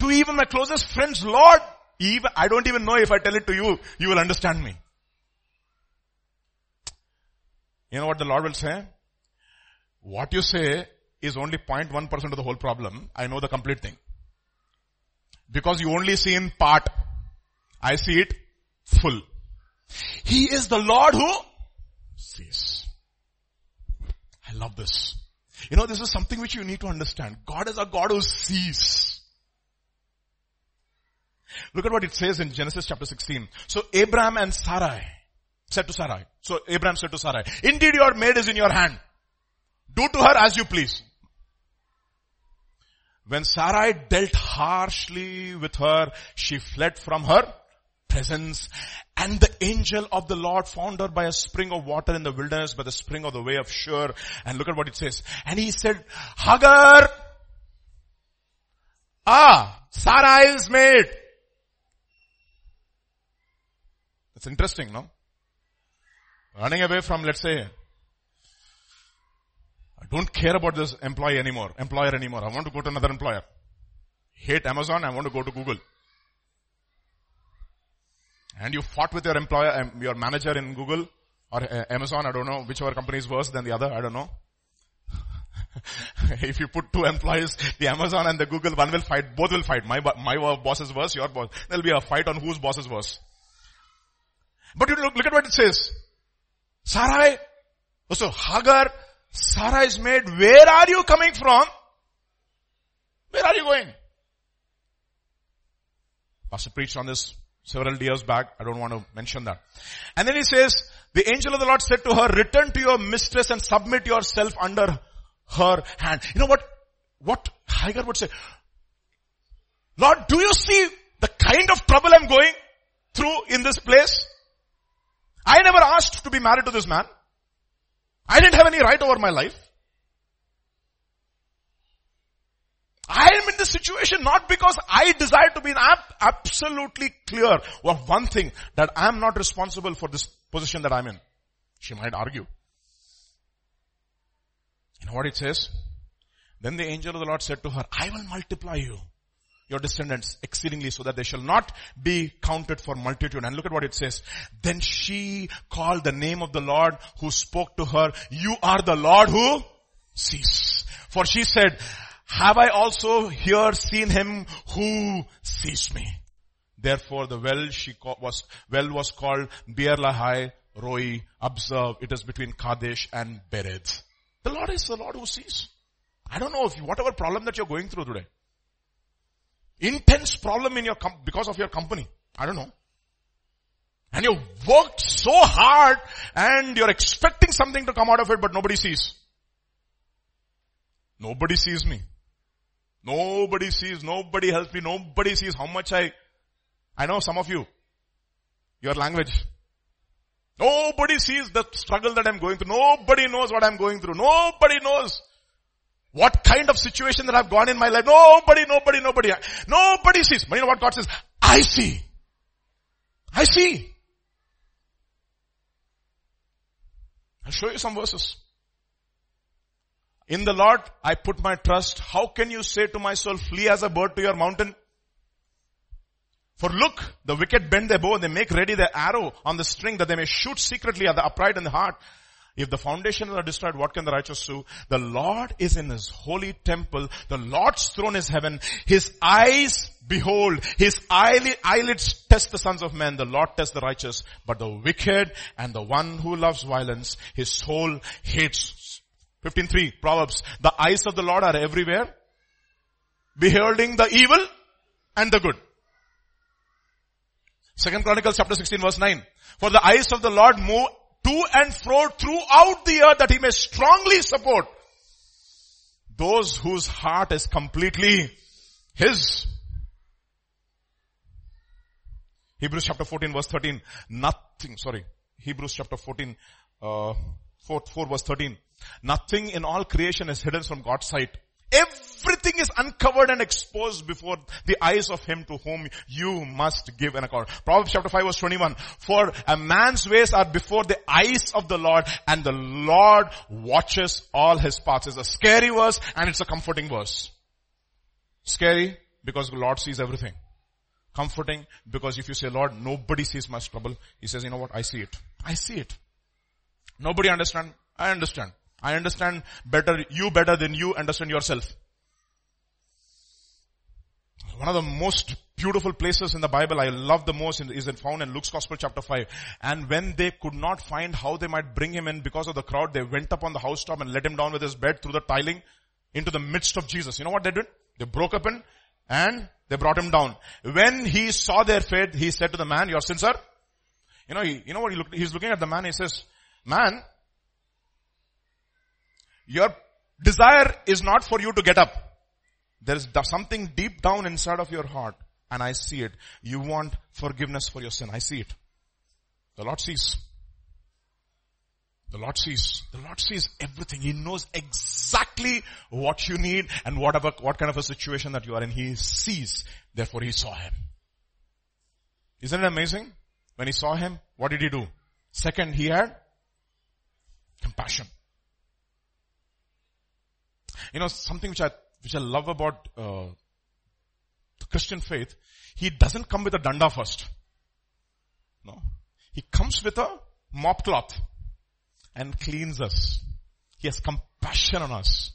To even my closest friends, Lord, even, I don't even know if I tell it to you, you will understand me. You know what the Lord will say? What you say is only 0.1% of the whole problem. I know the complete thing. Because you only see in part. I see it full. He is the Lord who sees. I love this. You know, this is something which you need to understand. God is a God who sees. Look at what it says in Genesis chapter 16. So Abraham and Sarai said to Sarai. So Abraham said to Sarai, indeed your maid is in your hand. Do to her as you please. When Sarai dealt harshly with her, she fled from her presence and the angel of the Lord found her by a spring of water in the wilderness by the spring of the way of Shur. And look at what it says. And he said, Hagar, ah, Sarai's maid. It's interesting, no? Running away from, let's say, I don't care about this employee anymore, employer anymore. I want to go to another employer. Hate Amazon, I want to go to Google. And you fought with your employer, um, your manager in Google or uh, Amazon, I don't know, whichever company is worse than the other, I don't know. if you put two employees, the Amazon and the Google, one will fight, both will fight. My, my boss is worse, your boss. There'll be a fight on whose boss is worse. But you look, look at what it says. Sarai, so Hagar, Sarah is maid, where are you coming from? Where are you going? Pastor preached on this several years back. I don't want to mention that. And then he says, the angel of the Lord said to her, return to your mistress and submit yourself under her hand. You know what, what Hagar would say? Lord, do you see the kind of trouble I'm going through in this place? I never asked to be married to this man. I didn't have any right over my life. I am in this situation not because I desire to be I'm absolutely clear of one thing that I am not responsible for this position that I'm in. She might argue. You know what it says? Then the angel of the Lord said to her, I will multiply you your descendants exceedingly so that they shall not be counted for multitude. And look at what it says. Then she called the name of the Lord who spoke to her, you are the Lord who sees. For she said, have I also here seen him who sees me? Therefore the well she was, well was called Beer-lahai Roi. Observe, it is between Kadesh and Bered. The Lord is the Lord who sees. I don't know if you whatever problem that you're going through today, intense problem in your com- because of your company. I don't know. And you worked so hard and you're expecting something to come out of it, but nobody sees. Nobody sees me. Nobody sees, nobody helps me, nobody sees how much I, I know some of you, your language. Nobody sees the struggle that I'm going through. Nobody knows what I'm going through. Nobody knows. What kind of situation that I've gone in my life? Nobody, nobody, nobody. Nobody sees. But you know what God says? I see. I see. I'll show you some verses. In the Lord, I put my trust. How can you say to my soul, flee as a bird to your mountain? For look, the wicked bend their bow, they make ready their arrow on the string that they may shoot secretly at the upright in the heart. If the foundations are destroyed, what can the righteous do? The Lord is in his holy temple. The Lord's throne is heaven. His eyes behold. His eyelids test the sons of men. The Lord tests the righteous. But the wicked and the one who loves violence, his soul hates. 15.3 Proverbs. The eyes of the Lord are everywhere. Beholding the evil and the good. Second Chronicles chapter 16 verse 9. For the eyes of the Lord move to and fro throughout the earth that he may strongly support those whose heart is completely his. Hebrews chapter 14 verse 13. Nothing, sorry. Hebrews chapter 14, uh, 4, 4 verse 13. Nothing in all creation is hidden from God's sight. Everything is uncovered and exposed before the eyes of him to whom you must give an account. Proverbs chapter 5 verse 21. For a man's ways are before the eyes of the Lord and the Lord watches all his paths. It's a scary verse and it's a comforting verse. Scary because the Lord sees everything. Comforting because if you say, Lord, nobody sees my trouble, He says, you know what, I see it. I see it. Nobody understand. I understand. I understand better, you better than you understand yourself. One of the most beautiful places in the Bible I love the most is found in Luke's Gospel chapter 5. And when they could not find how they might bring him in because of the crowd, they went up on the housetop and let him down with his bed through the tiling into the midst of Jesus. You know what they did? They broke open and they brought him down. When he saw their faith, he said to the man, your sins are, you know, he, you know what he looked, he's looking at the man, he says, man, your desire is not for you to get up. There is something deep down inside of your heart and I see it. You want forgiveness for your sin. I see it. The Lord sees. The Lord sees. The Lord sees everything. He knows exactly what you need and whatever, what kind of a situation that you are in. He sees. Therefore he saw him. Isn't it amazing? When he saw him, what did he do? Second, he had compassion. You know, something which I, which I love about, uh, the Christian faith, he doesn't come with a danda first. No. He comes with a mop cloth and cleans us. He has compassion on us.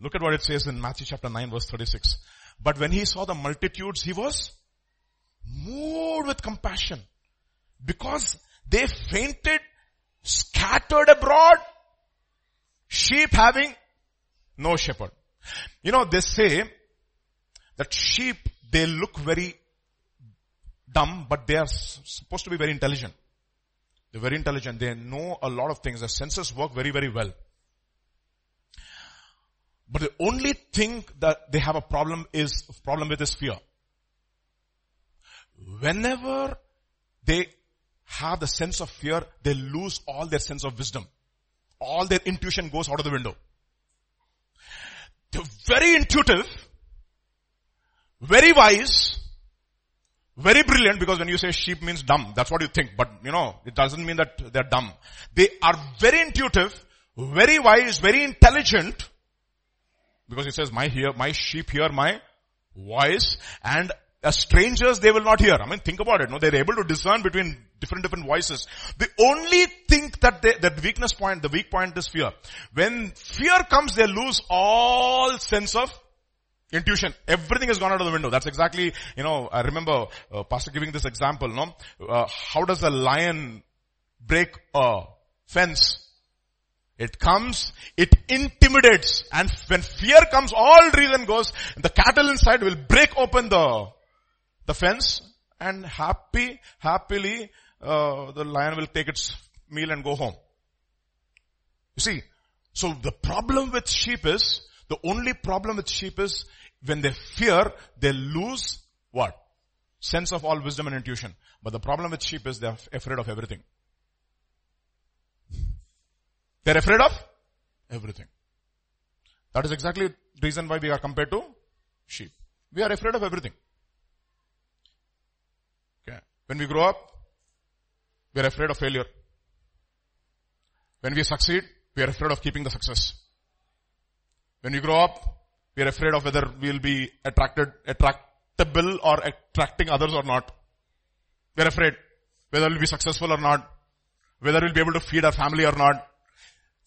Look at what it says in Matthew chapter 9 verse 36. But when he saw the multitudes, he was moved with compassion because they fainted, scattered abroad, sheep having no shepherd. You know, they say that sheep, they look very dumb, but they are supposed to be very intelligent. They're very intelligent. They know a lot of things. Their senses work very, very well. But the only thing that they have a problem is, problem with is fear. Whenever they have the sense of fear, they lose all their sense of wisdom. All their intuition goes out of the window. Very intuitive, very wise, very brilliant because when you say sheep means dumb, that's what you think. But you know, it doesn't mean that they're dumb. They are very intuitive, very wise, very intelligent. Because it says my hear, my sheep hear my voice and as strangers they will not hear. I mean think about it. No, they're able to discern between different different voices. The only thing that they, that weakness point, the weak point is fear. When fear comes they lose all sense of Intuition. Everything has gone out of the window. That's exactly, you know, I remember uh, pastor giving this example, no? Uh, how does a lion break a fence? It comes, it intimidates, and when fear comes, all reason goes, the cattle inside will break open the, the fence, and happy, happily, uh, the lion will take its meal and go home. You see, so the problem with sheep is, the only problem with sheep is when they fear, they lose what? Sense of all wisdom and intuition. But the problem with sheep is they're afraid of everything. They're afraid of everything. That is exactly the reason why we are compared to sheep. We are afraid of everything. When we grow up, we are afraid of failure. When we succeed, we are afraid of keeping the success. When we grow up, we are afraid of whether we'll be attracted, attractable or attracting others or not. We are afraid whether we'll be successful or not, whether we'll be able to feed our family or not.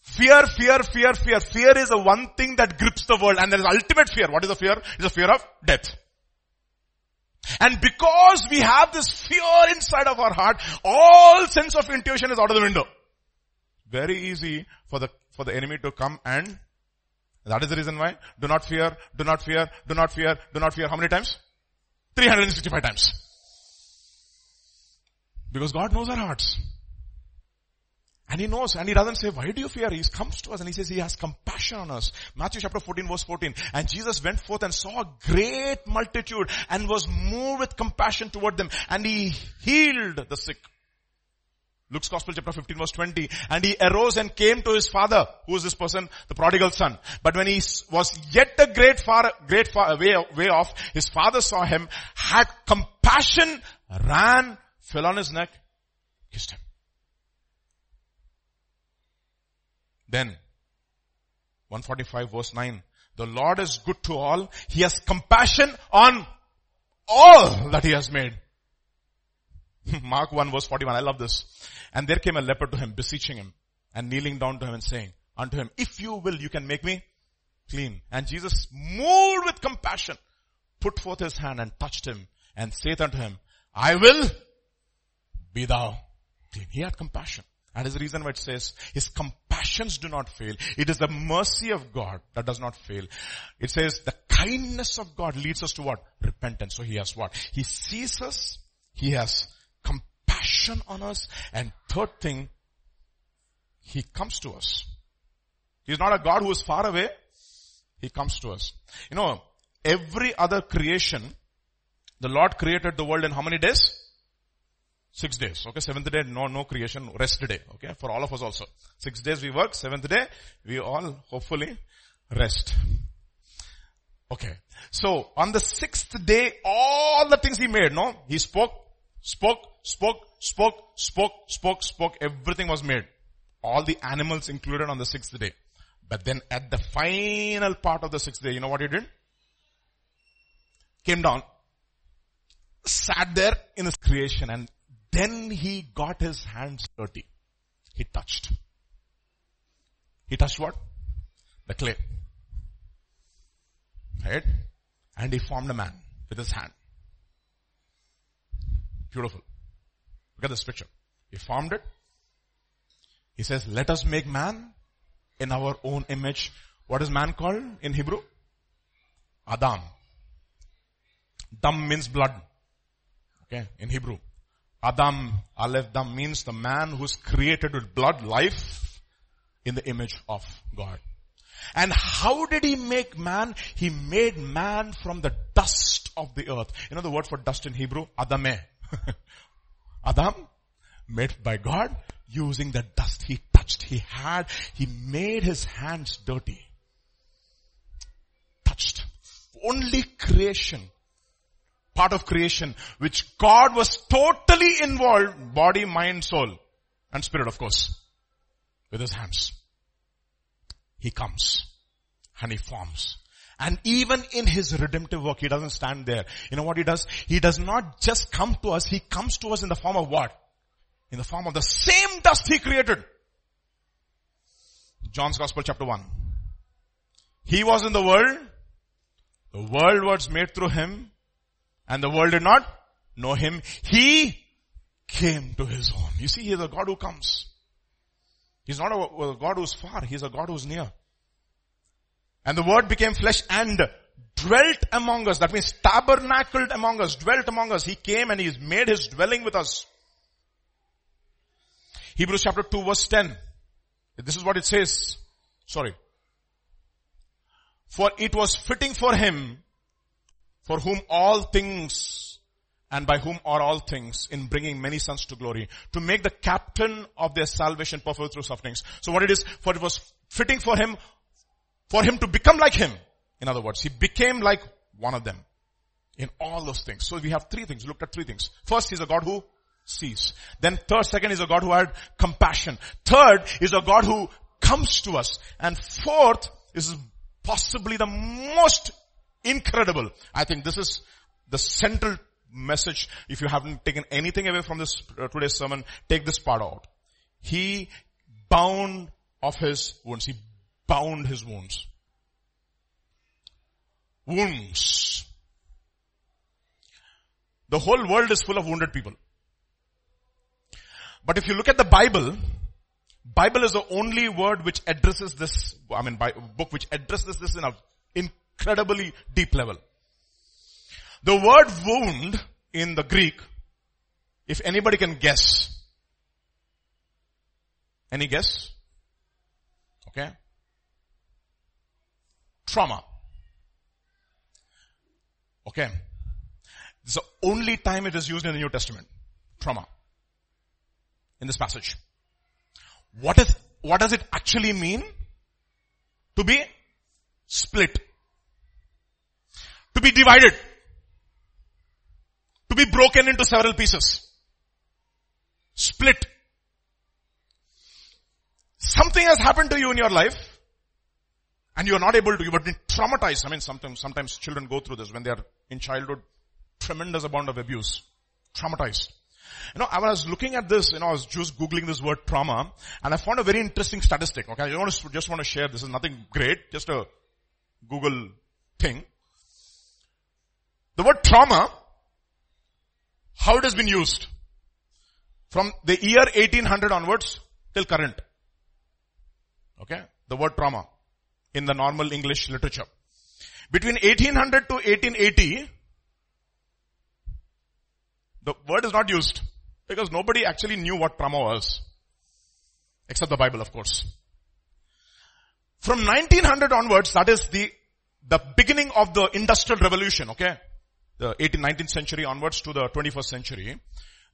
Fear, fear, fear, fear. Fear is the one thing that grips the world and there is ultimate fear. What is the fear? It's the fear of death. And because we have this fear inside of our heart, all sense of intuition is out of the window. Very easy for the, for the enemy to come and that is the reason why. Do not fear, do not fear, do not fear, do not fear. How many times? 365 times. Because God knows our hearts. And he knows, and he doesn't say, why do you fear? He comes to us and he says he has compassion on us. Matthew chapter 14 verse 14. And Jesus went forth and saw a great multitude and was moved with compassion toward them and he healed the sick. Luke's Gospel chapter 15 verse 20. And he arose and came to his father. Who is this person? The prodigal son. But when he was yet a great far, great far uh, way, way off, his father saw him, had compassion, ran, fell on his neck, kissed him. Then, 145 verse 9. The Lord is good to all. He has compassion on all that he has made. Mark 1 verse 41. I love this. And there came a leper to him, beseeching him and kneeling down to him and saying unto him, if you will, you can make me clean. And Jesus, moved with compassion, put forth his hand and touched him and saith unto him, I will be thou clean. He had compassion. And the reason why it says, his compassions do not fail. It is the mercy of God that does not fail. It says the kindness of God leads us to what? Repentance. So he has what? He sees us. He has compassion on us. And third thing, he comes to us. He's not a God who is far away. He comes to us. You know, every other creation, the Lord created the world in how many days? Six days. Okay. Seventh day, no, no creation, rest day. Okay. For all of us also. Six days we work. Seventh day, we all hopefully rest. Okay. So on the sixth day, all the things he made, no? He spoke, spoke, spoke, spoke, spoke, spoke, spoke. Everything was made. All the animals included on the sixth day. But then at the final part of the sixth day, you know what he did? Came down, sat there in his creation and then he got his hands dirty. He touched. He touched what? The clay. Right? And he formed a man with his hand. Beautiful. Look at this picture. He formed it. He says, let us make man in our own image. What is man called in Hebrew? Adam. Dam means blood. Okay, in Hebrew. Adam, Aleph Dam means the man who's created with blood, life in the image of God. And how did he make man? He made man from the dust of the earth. You know the word for dust in Hebrew? Adamah. Adam, made by God, using the dust he touched, he had, he made his hands dirty. Touched. Only creation part of creation, which God was totally involved, body, mind, soul, and spirit of course, with his hands. He comes and he forms. And even in his redemptive work, he doesn't stand there. You know what he does? He does not just come to us, he comes to us in the form of what? In the form of the same dust he created. John's Gospel chapter 1. He was in the world. The world was made through him and the world did not know him. He came to his own. You see, he is a God who comes. He's not a, a God who's far. He's a God who's near. And the word became flesh and dwelt among us. That means tabernacled among us, dwelt among us. He came and he's made his dwelling with us. Hebrews chapter 2 verse 10. This is what it says. Sorry. For it was fitting for him for whom all things and by whom are all things in bringing many sons to glory, to make the captain of their salvation perfect through sufferings. So what it is, for it was fitting for him, for him to become like him. In other words, he became like one of them in all those things. So we have three things. We looked at three things. First, he's a God who sees. Then third, second is a God who had compassion. Third is a God who comes to us. And fourth is possibly the most Incredible. I think this is the central message. If you haven't taken anything away from this uh, today's sermon, take this part out. He bound of his wounds. He bound his wounds. Wounds. The whole world is full of wounded people. But if you look at the Bible, Bible is the only word which addresses this, I mean, book which addresses this in a, in incredibly deep level. The word wound in the Greek, if anybody can guess, Any guess? Okay. Trauma. Okay. Is the only time it is used in the New Testament. Trauma. In this passage. What is, what does it actually mean? To be split. To be divided. To be broken into several pieces. Split. Something has happened to you in your life and you are not able to, you have been traumatized. I mean, sometimes, sometimes children go through this when they are in childhood, tremendous amount of abuse. Traumatized. You know, I was looking at this, you know, I was just googling this word trauma and I found a very interesting statistic. Okay, I just want to share, this is nothing great, just a Google thing. The word trauma, how it has been used from the year 1800 onwards till current. Okay, the word trauma in the normal English literature. Between 1800 to 1880, the word is not used because nobody actually knew what trauma was. Except the Bible, of course. From 1900 onwards, that is the, the beginning of the industrial revolution, okay? The 18th, 19th century onwards to the 21st century.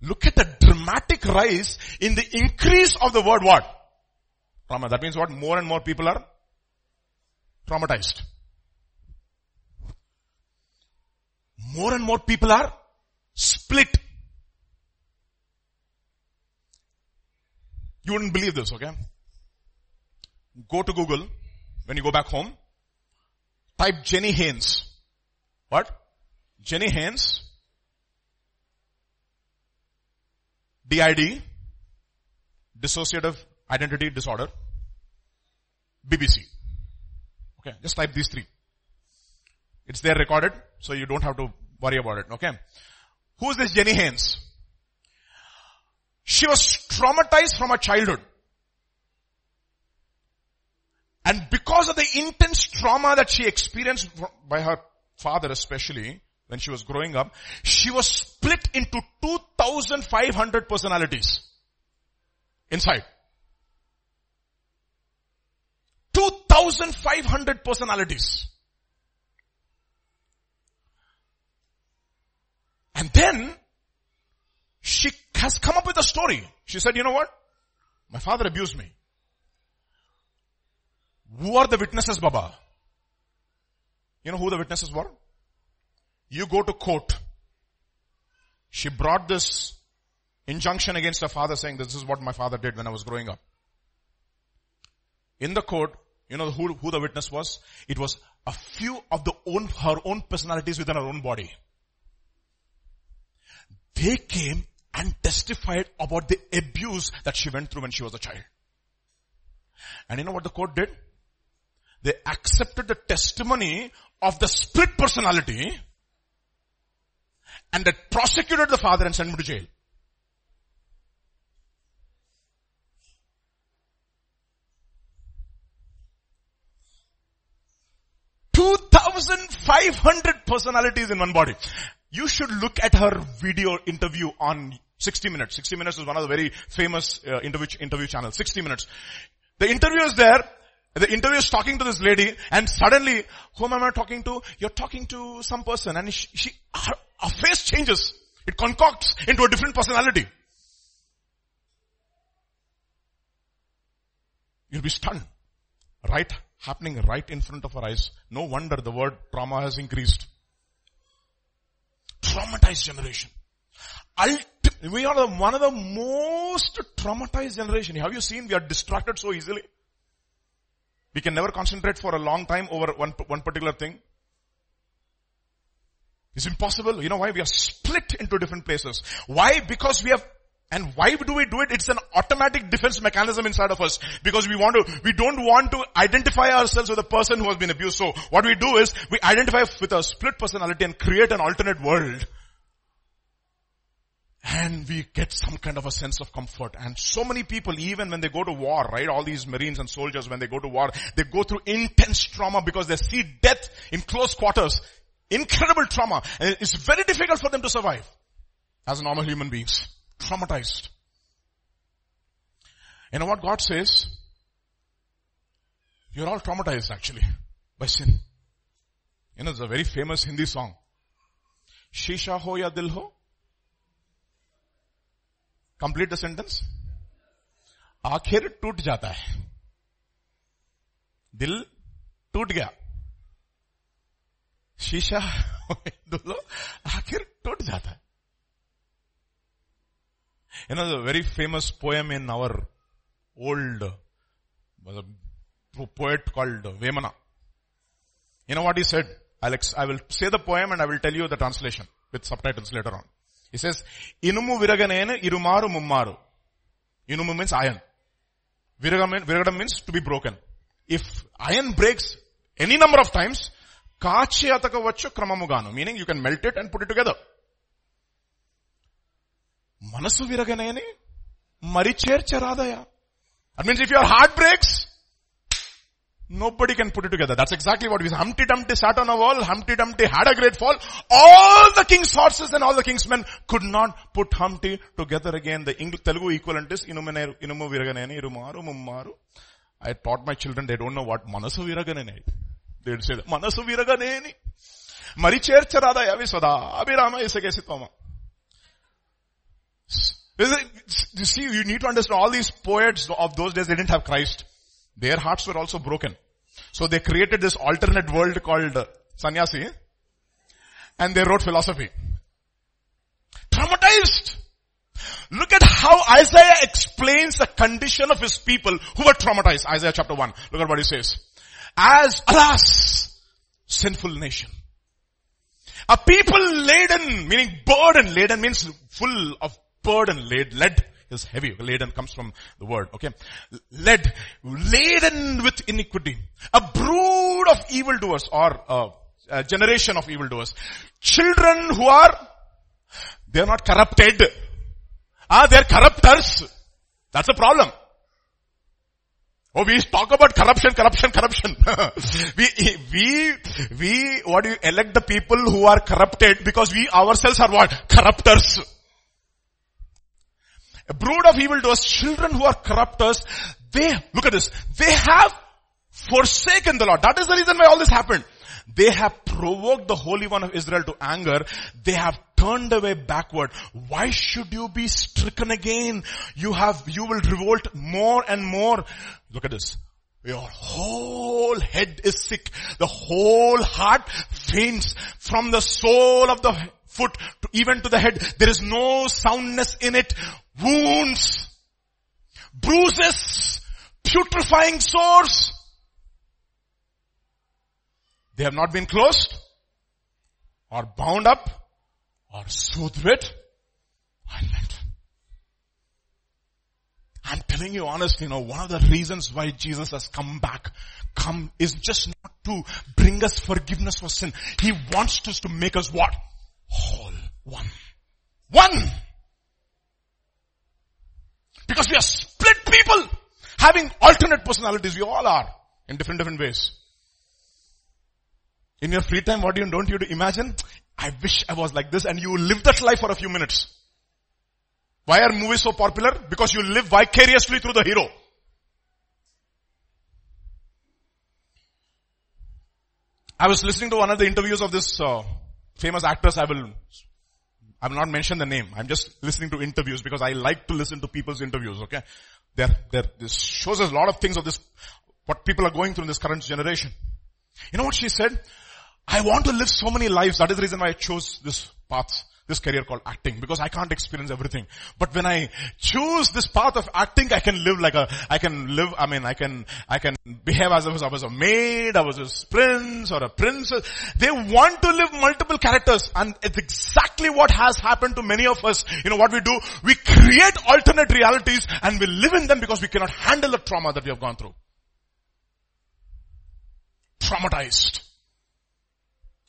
Look at the dramatic rise in the increase of the word what? Trauma. That means what? More and more people are traumatized. More and more people are split. You wouldn't believe this, okay? Go to Google when you go back home. Type Jeni Haynes. What? Jeni Haynes. DID. Dissociative Identity Disorder. BBC. Okay, just type these three. It's there recorded, so you don't have to worry about it, okay? Who is this Jeni Haynes? She was traumatized from her childhood. And because of the intense trauma that she experienced by her father especially, when she was growing up, she was split into 2,500 personalities inside. 2,500 personalities. And then she has come up with a story. She said, you know what? My father abused me. Who are the witnesses, Baba? You know who the witnesses were? You go to court. She brought this injunction against her father saying this is what my father did when I was growing up. In the court, you know who, who the witness was? It was a few of the own, her own personalities within her own body. They came and testified about the abuse that she went through when she was a child. And you know what the court did? They accepted the testimony of the split personality and they prosecuted the father and sent him to jail. 2,500 personalities in one body. You should look at her video interview on 60 Minutes. 60 Minutes is one of the very famous uh, interview, interview channels. 60 Minutes. The interview is there. The interview is talking to this lady and suddenly, whom am I talking to? You're talking to some person and she, she her, her face changes. It concocts into a different personality. You'll be stunned. Right happening right in front of our eyes. No wonder the word trauma has increased. Traumatized generation. Ulti- we are the, one of the most traumatized generation. Have you seen we are distracted so easily? We can never concentrate for a long time over one, one particular thing. It's impossible. You know why? We are split into different places. Why? Because we have and why do we do it? It's an automatic defense mechanism inside of us because we want to, we don't want to identify ourselves with a person who has been abused. So what we do is we identify with a split personality and create an alternate world. And we get some kind of a sense of comfort. And so many people, even when they go to war, right? All these marines and soldiers, when they go to war, they go through intense trauma because they see death in close quarters. Incredible trauma. And it's very difficult for them to survive as normal human beings traumatized. You know what God says? You're all traumatized actually by sin. You know, it's a very famous Hindi song. Shisha ho ya dil ho? Complete the sentence. आखिर टूट जाता है दिल टूट गया शीशा दुल्लो आखिर टूट जाता है You know, the very famous poem in our old poet called Vemana. You know what he said? Alex, I will say the poem and I will tell you the translation with subtitles later on. He says, Inumu viraganene irumaru mummaru. Inumu means iron. Viragadam means to be broken. If iron breaks any number of times, kachi atakavachu kramamuganu. Meaning you can melt it and put it together. మనసు విరగనేని మరి చేర్చరాదయా That means if your heart breaks, Nobody can put it together. That's exactly what we say. Humpty Dumpty sat on a wall. Humpty Dumpty had a great fall. All the king's horses and all the king's men could not put Humpty together again. The English, Telugu equivalent is Inumu Viraganeni, Irumaru, Mummaru. I taught my children, they don't know what Manasu Viraganeni. You see, you need to understand all these poets of those days, they didn't have Christ. Their hearts were also broken. So they created this alternate world called sannyasi. And they wrote philosophy. Traumatized. Look at how Isaiah explains the condition of his people who were traumatized. Isaiah chapter 1. Look at what he says. As, alas, sinful nation. A people laden, meaning burden, laden means full of burden, laid, led is heavy. Laden comes from the word, okay? Lead, laden with iniquity. A brood of evildoers or a, a generation of evildoers. Children who are, they're not corrupted. Ah, they're corrupters. That's a problem. Oh, we talk about corruption, corruption, corruption. we, we, we, what do you elect the people who are corrupted because we ourselves are what? Corrupters. A brood of evildoers, children who are corrupters, they, look at this, they have forsaken the Lord. That is the reason why all this happened. They have provoked the Holy One of Israel to anger. They have turned away backward. Why should you be stricken again? You have, you will revolt more and more. Look at this. Your whole head is sick. The whole heart faints from the sole of the foot to even to the head. There is no soundness in it wounds, bruises, putrefying sores. They have not been closed or bound up or soothed with. I'm telling you honestly, you know, one of the reasons why Jesus has come back, come is just not to bring us forgiveness for sin. He wants us to make us what? Whole. One. One. Because we are split people having alternate personalities. We all are in different, different ways. In your free time, what do you, don't you imagine? I wish I was like this and you live that life for a few minutes. Why are movies so popular? Because you live vicariously through the hero. I was listening to one of the interviews of this uh, famous actress. I will I will not mention the name. I'm just listening to interviews because I like to listen to people's interviews, okay? There, there, this shows us a lot of things of this, what people are going through in this current generation. You know what she said? I want to live so many lives. That is the reason why I chose this path this career called acting because I can't experience everything. But when I choose this path of acting, I can live like a, I can live, I mean, I can, I can behave as if I was a maid, I was a prince or a princess. They want to live multiple characters and it's exactly what has happened to many of us. You know what we do? We create alternate realities and we live in them because we cannot handle the trauma that we have gone through. Traumatized.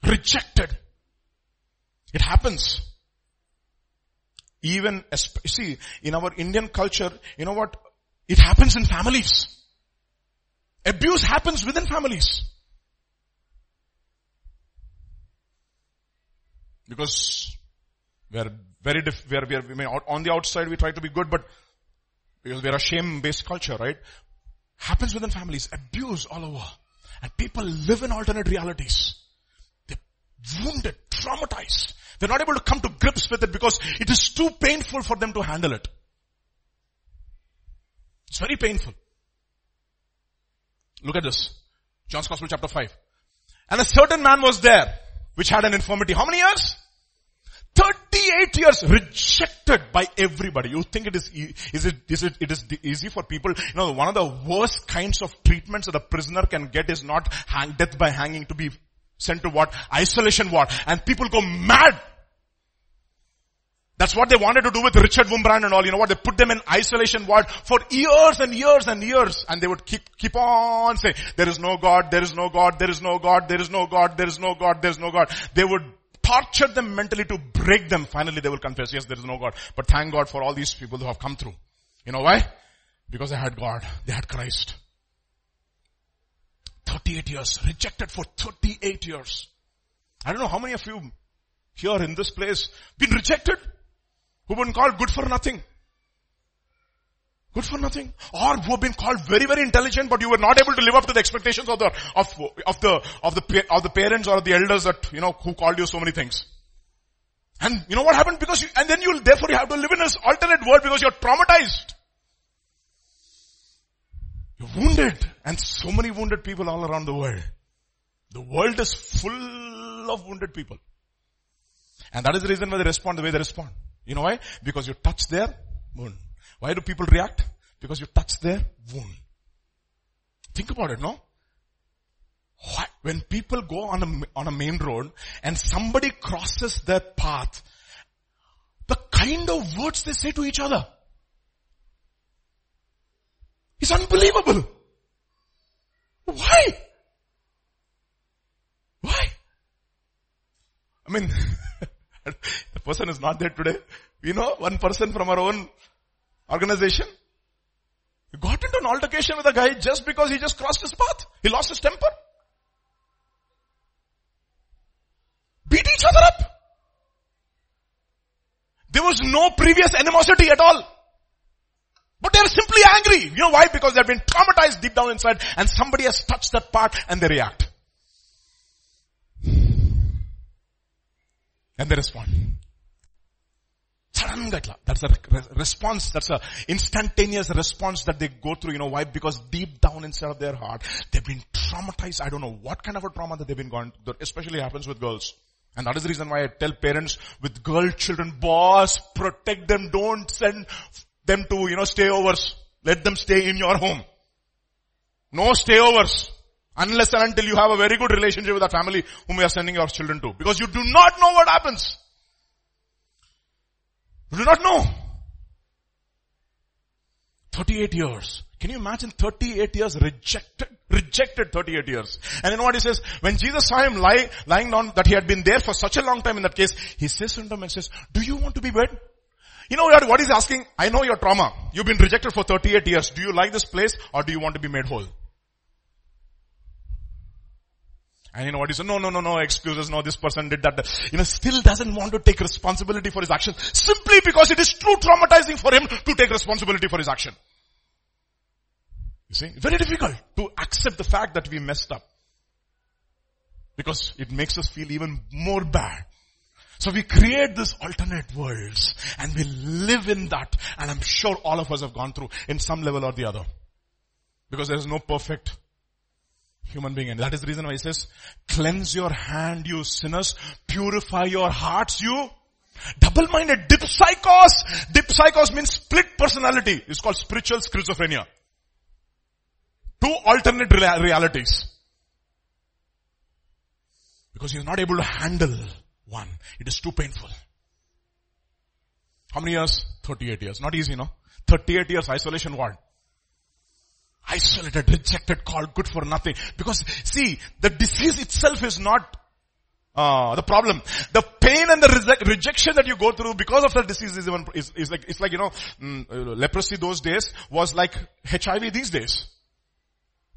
Rejected. It happens. Even, see, in our Indian culture, you know what? It happens in families. Abuse happens within families. Because we are very, diff- we are, we are, we may, on the outside we try to be good, but because we're a shame-based culture, right? Happens within families, abuse all over. And people live in alternate realities. Wounded, traumatized. They're not able to come to grips with it because it is too painful for them to handle it. It's very painful. Look at this. John's Gospel chapter 5. And a certain man was there, which had an infirmity. How many years? 38 years rejected by everybody. You think it is, is it, is it, it is easy for people? You know, one of the worst kinds of treatments that a prisoner can get is not hang, death by hanging to be sent to what? Isolation ward. And people go mad. That's what they wanted to do with Richard Wurmbrand and all. You know what? They put them in isolation ward for years and years and years. And they would keep, keep on saying, there is no God, there is no God, there is no God, there is no God, there is no God, there is no God. They would torture them mentally to break them. Finally they will confess, yes, there is no God. But thank God for all these people who have come through. You know why? Because they had God. They had Christ. 38 years. Rejected for 38 years. I don't know how many of you here in this place been rejected? Who been called good for nothing? Good for nothing. Or who have been called very, very intelligent, but you were not able to live up to the expectations of the, of, of the, of the, of the parents or the elders that, you know, who called you so many things. And you know what happened? Because you, and then you'll, therefore you have to live in this alternate world because you're traumatized. You're wounded. And so many wounded people all around the world. The world is full of wounded people. And that is the reason why they respond the way they respond. You know why? Because you touch their wound. Why do people react? Because you touch their wound. Think about it, no? What? When people go on a, on a main road and somebody crosses their path, the kind of words they say to each other is unbelievable. Why? Why? I mean, the person is not there today. We know one person from our own organization. He got into an altercation with a guy just because he just crossed his path. He lost his temper. Beat each other up. There was no previous animosity at all. But they're simply angry. You know why? Because they've been traumatized deep down inside and somebody has touched that part and they react. And they respond. That's a response, that's a instantaneous response that they go through, you know why? Because deep down inside of their heart, they've been traumatized. I don't know what kind of a trauma that they've been gone, that especially happens with girls. And that is the reason why I tell parents with girl children, boss, protect them, don't send them to, you know, stay overs. Let them stay in your home. No stay overs. Unless and until you have a very good relationship with that family whom you are sending your children to. Because you do not know what happens. You do not know. 38 years. Can you imagine 38 years rejected? Rejected 38 years. And you know what he says? When Jesus saw him lie, lying down, that he had been there for such a long time in that case, he says to him and says, do you want to be wed? You know what, he's asking? I know your trauma. You've been rejected for 38 years. Do you like this place or do you want to be made whole? And you know what he said? No, no, no, no excuses. No, this person did that. You know, still doesn't want to take responsibility for his action simply because it is too traumatizing for him to take responsibility for his action. You see, very difficult to accept the fact that we messed up. Because it makes us feel even more bad. So we create these alternate worlds and we live in that and I'm sure all of us have gone through in some level or the other. Because there is no perfect human being. And that is the reason why he says, cleanse your hand, you sinners, purify your hearts, you double-minded, dipsychos. Dipsychos means split personality. It's called spiritual schizophrenia. Two alternate realities. Because you're not able to handle one. It is too painful. How many years? 38 years. Not easy, no? 38 years isolation ward isolated, rejected, called good for nothing. Because see, the disease itself is not uh, the problem. The pain and the rese- rejection that you go through because of that disease is even, is, is like, it's like, you know, mm, leprosy those days was like HIV these days.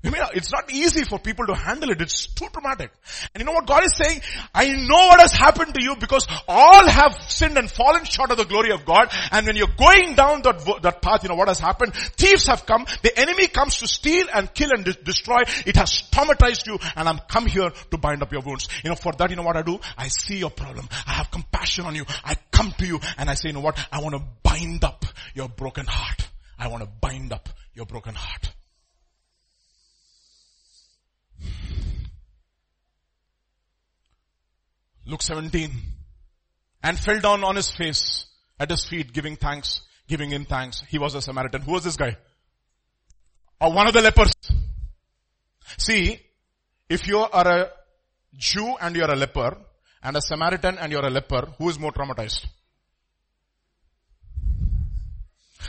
I mean, it's not easy for people to handle it. It's too traumatic. And you know what God is saying? I know what has happened to you because all have sinned and fallen short of the glory of God. And when you're going down that, that path, you know what has happened? Thieves have come. The enemy comes to steal and kill and de- destroy. It has traumatized you and I'm come here to bind up your wounds. You know, for that, you know what I do? I see your problem. I have compassion on you. I come to you and I say, you know what? I want to bind up your broken heart. I want to bind up your broken heart. Luke 17. And fell down on his face at his feet giving thanks, giving him thanks. He was a Samaritan. Who was this guy? Or one of the lepers. See, if you are a Jew and you're a leper, and a Samaritan and you're a leper, who is more traumatized?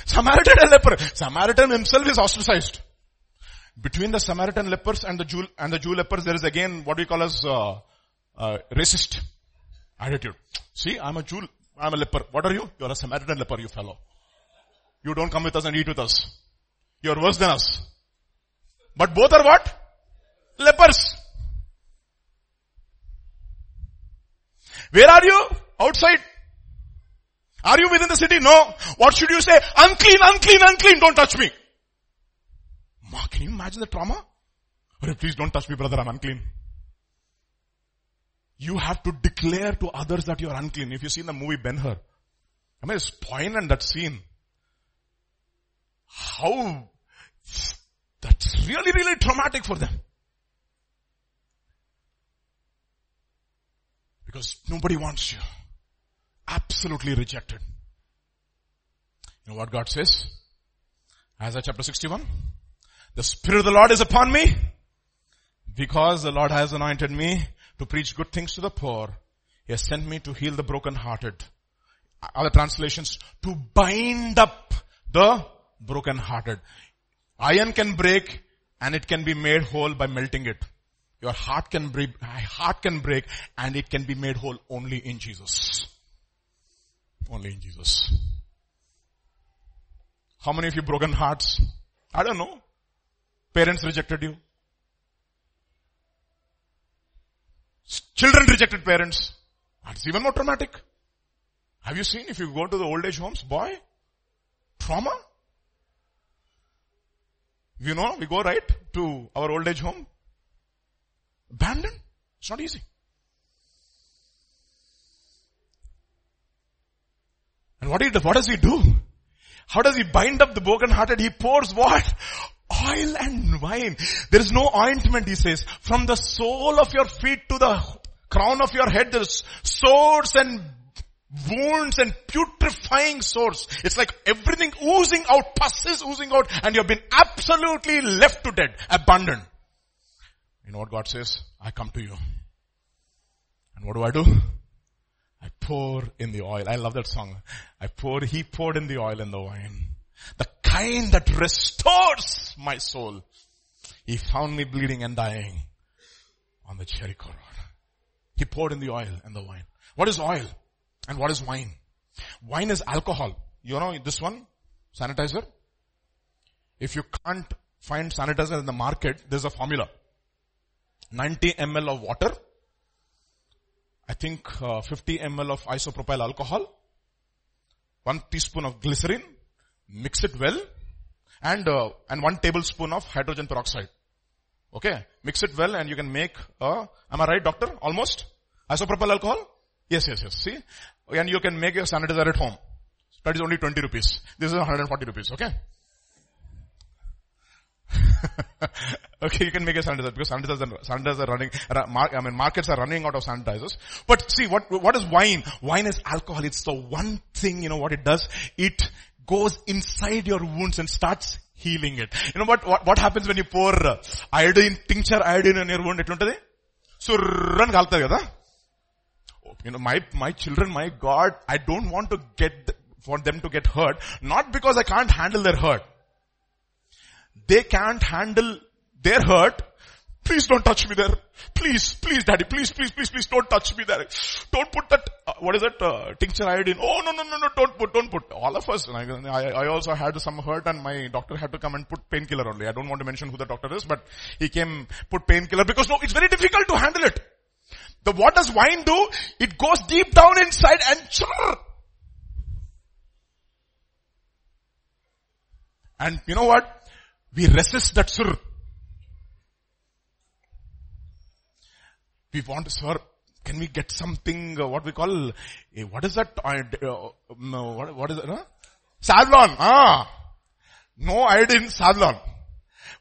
Samaritan and leper. Samaritan himself is ostracized. Between the Samaritan lepers and the Jew, and the Jew lepers, there is again what we call as, uh, uh, racist attitude. See, I'm a Jew, I'm a leper. What are you? You're a Samaritan leper, you fellow. You don't come with us and eat with us. You're worse than us. But both are what? Lepers. Where are you? Outside. Are you within the city? No. What should you say? Unclean, unclean, unclean, don't touch me. Ma, can you imagine the trauma? Please don't touch me brother, I'm unclean. You have to declare to others that you are unclean. If you see the movie Ben-Hur, I mean it's poignant that scene. How, that's really, really traumatic for them. Because nobody wants you. Absolutely rejected. You know what God says? Isaiah chapter 61. The Spirit of the Lord is upon me because the Lord has anointed me to preach good things to the poor. He has sent me to heal the brokenhearted. Other translations, to bind up the brokenhearted. Iron can break and it can be made whole by melting it. Your heart can break, heart can break and it can be made whole only in Jesus. Only in Jesus. How many of you broken hearts? I don't know. Parents rejected you. Children rejected parents. That's even more traumatic. Have you seen if you go to the old age homes, boy, trauma? You know, we go right to our old age home. Abandoned. It's not easy. And what, he, what does he do? How does he bind up the broken hearted? He pours what? Oil and wine. There is no ointment, he says. From the sole of your feet to the crown of your head, there's sores and wounds and putrefying sores. It's like everything oozing out, pus is oozing out, and you've been absolutely left to dead, abandoned. You know what God says? I come to you. And what do I do? I pour in the oil. I love that song. I pour, he poured in the oil and the wine. The kind that restores my soul. He found me bleeding and dying on the Jericho road. He poured in the oil and the wine. What is oil? And what is wine? Wine is alcohol. You know this one? Sanitizer? If you can't find sanitizer in the market, there's a formula. 90 ml of water, I think uh, 50 ml of isopropyl alcohol, one teaspoon of glycerin, mix it well, and uh, and one tablespoon of hydrogen peroxide. Okay, mix it well, and you can make. Uh, am I right, doctor? Almost isopropyl alcohol. Yes, yes, yes. See, and you can make your sanitizer at home. That is only 20 rupees. This is 140 rupees. Okay. okay, you can make a sanitizer because sanitizers are, sanitizers are running, I mean markets are running out of sanitizers. But see, what, what is wine? Wine is alcohol. It's the one thing, you know what it does? It goes inside your wounds and starts healing it. You know what, what, what happens when you pour uh, iodine, tincture iodine on your wound? ఎట్లుంటది సుర్రని కాలుతుంది కదా you know, my, my children, my God, I don't want to get, for them to get hurt, not because I can't handle their hurt, they can't handle their hurt, please don't touch me there. Please, please daddy, please, please, please, please don't touch me there. Don't put that uh, what is it, uh, tincture iodine. Oh no, no, no, no, don't put, don't put. All of us, I, I also had some hurt and my doctor had to come and put painkiller only. I don't want to mention who the doctor is, but he came, put painkiller because no, it's very difficult to handle it. The what does wine do? It goes deep down inside and churr. And you know what? We resist that sur. We want, sir, can we get something, uh, what we call, uh, what is that? Uh, no, what, what is it? Huh? Savlon. Ah. No iodine Savlon.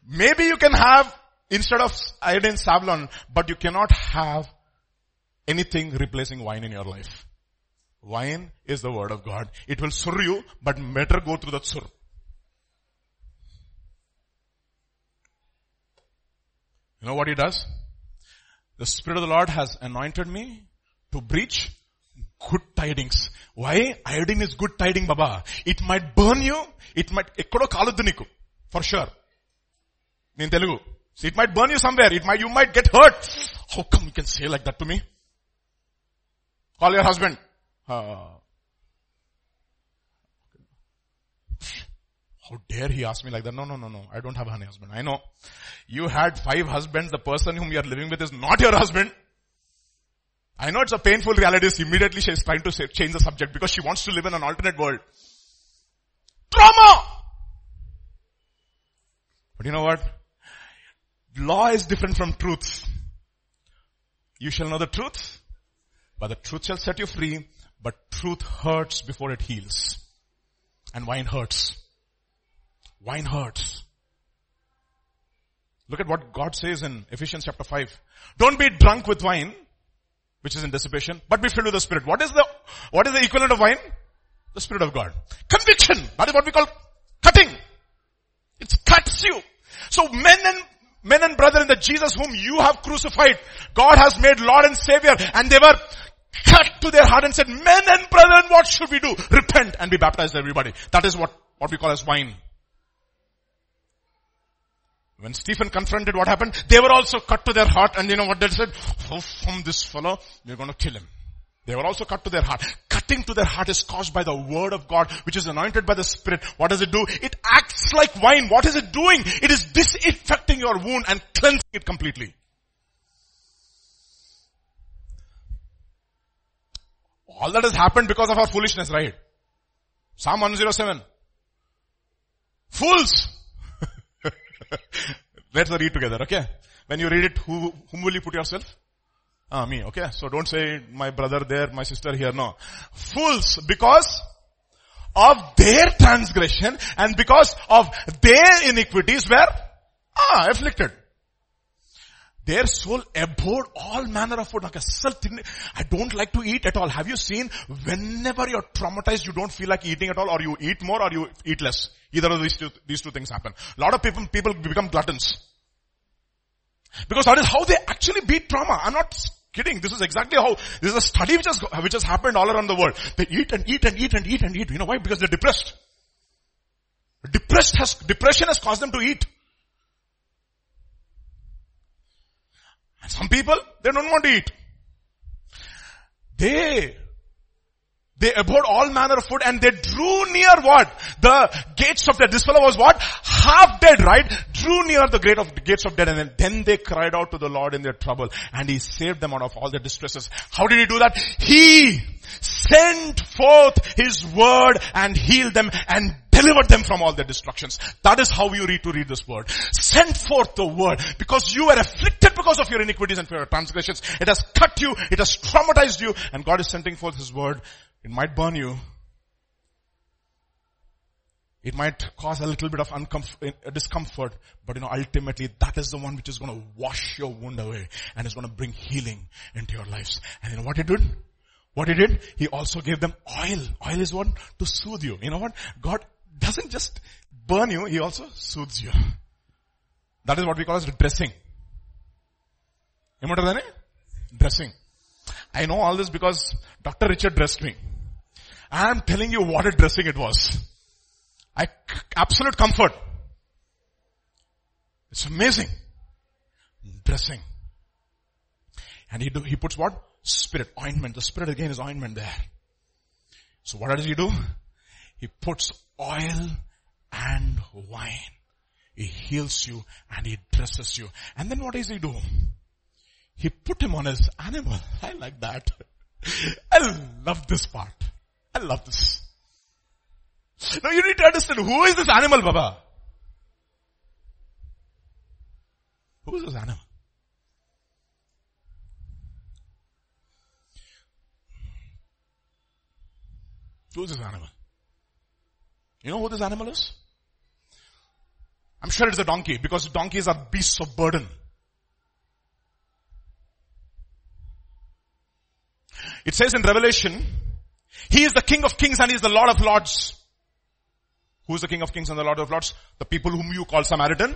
Maybe you can have, instead of iodine Savlon, but you cannot have anything replacing wine in your life. Wine is the word of God. It will sur you, but better go through the sur. You know what he does? The Spirit of the Lord has anointed me to preach good tidings. Why? Iodine is good tiding, Baba. It might burn you. It might, ekkodo kaluddu niku. For sure. In Telugu. So it might burn you somewhere. It might, you might get hurt. How come you can say like that to me? Call your husband. Uh, How dare he ask me like that? No, no, no, no. I don't have a husband. I know. You had five husbands. The person whom you are living with is not your husband. I know it's a painful reality. Immediately she is trying to change the subject because she wants to live in an alternate world. Trauma! But you know what? Law is different from truth. You shall know the truth, but the truth shall set you free, but truth hurts before it heals. And wine hurts. Wine hurts. Look at what God says in Ephesians chapter 5. Don't be drunk with wine, which is in dissipation, but be filled with the Spirit. What is the, what is the equivalent of wine? The Spirit of God. Conviction. That is what we call cutting. It cuts you. So men and men and brethren the Jesus whom you have crucified, God has made Lord and Savior and they were cut to their heart and said, men and brethren, what should we do? Repent and be baptized everybody. That is what, what we call as wine. When Stephen confronted what happened, they were also cut to their heart and you know what they said? Oh, from this fellow, we're going to kill him. They were also cut to their heart. Cutting to their heart is caused by the word of God, which is anointed by the Spirit. What does it do? It acts like wine. What is it doing? It is disinfecting your wound and cleansing it completely. All that has happened because of our foolishness, right? Psalm 107. Fools! Let's read together, okay? When you read it, who, whom will you put yourself? Ah, me, okay? So don't say my brother there, my sister here, no. Fools, because of their transgression and because of their iniquities were, ah, afflicted. Their soul abhorred all manner of food. I don't like to eat at all. Have you seen whenever you're traumatized, you don't feel like eating at all or you eat more or you eat less. Either of these two, these two things happen. A lot of people, people become gluttons. Because that is how they actually beat trauma. I'm not kidding. This is exactly how, this is a study which has, which has happened all around the world. They eat and eat and eat and eat and eat. You know why? Because they're depressed. Depressed has, depression has caused them to eat. Some people, they don't want to eat. They, they abhorred all manner of food and they drew near what? The gates of death. This fellow was what? Half dead, right? Drew near the gate of gates of death and then they cried out to the Lord in their trouble and he saved them out of all their distresses. How did he do that? He sent forth his word and healed them and delivered them from all their destructions. That is how you read to read this word. Send forth the word because you were afflicted because of your iniquities and for your transgressions. It has cut you. It has traumatized you and God is sending forth his word. It might burn you. It might cause a little bit of uncomfort, uh, discomfort, but you know, ultimately that is the one which is going to wash your wound away and is going to bring healing into your lives. And you know what he did? What he did? He also gave them oil. Oil is one to soothe you. You know what? God doesn't just burn you, He also soothes you. That is what we call as dressing. Dressing. I know all this because Dr. Richard dressed me. I am telling you what a dressing it was. I, absolute comfort. It's amazing. Dressing. And he, do, he puts what? Spirit, ointment. The Spirit again is ointment there. So what does he do? He puts oil and wine. He heals you and he dresses you. And then what does he do? He put him on his animal. I like that. I love this part. I love this. Now you need to understand who is this animal, Baba? Who is this animal? Who is this animal? You know who this animal is? I'm sure it's a donkey because donkeys are beasts of burden. It says in Revelation, He is the King of Kings and He is the Lord of Lords. Who is the King of Kings and the Lord of Lords? The people whom you call Samaritan.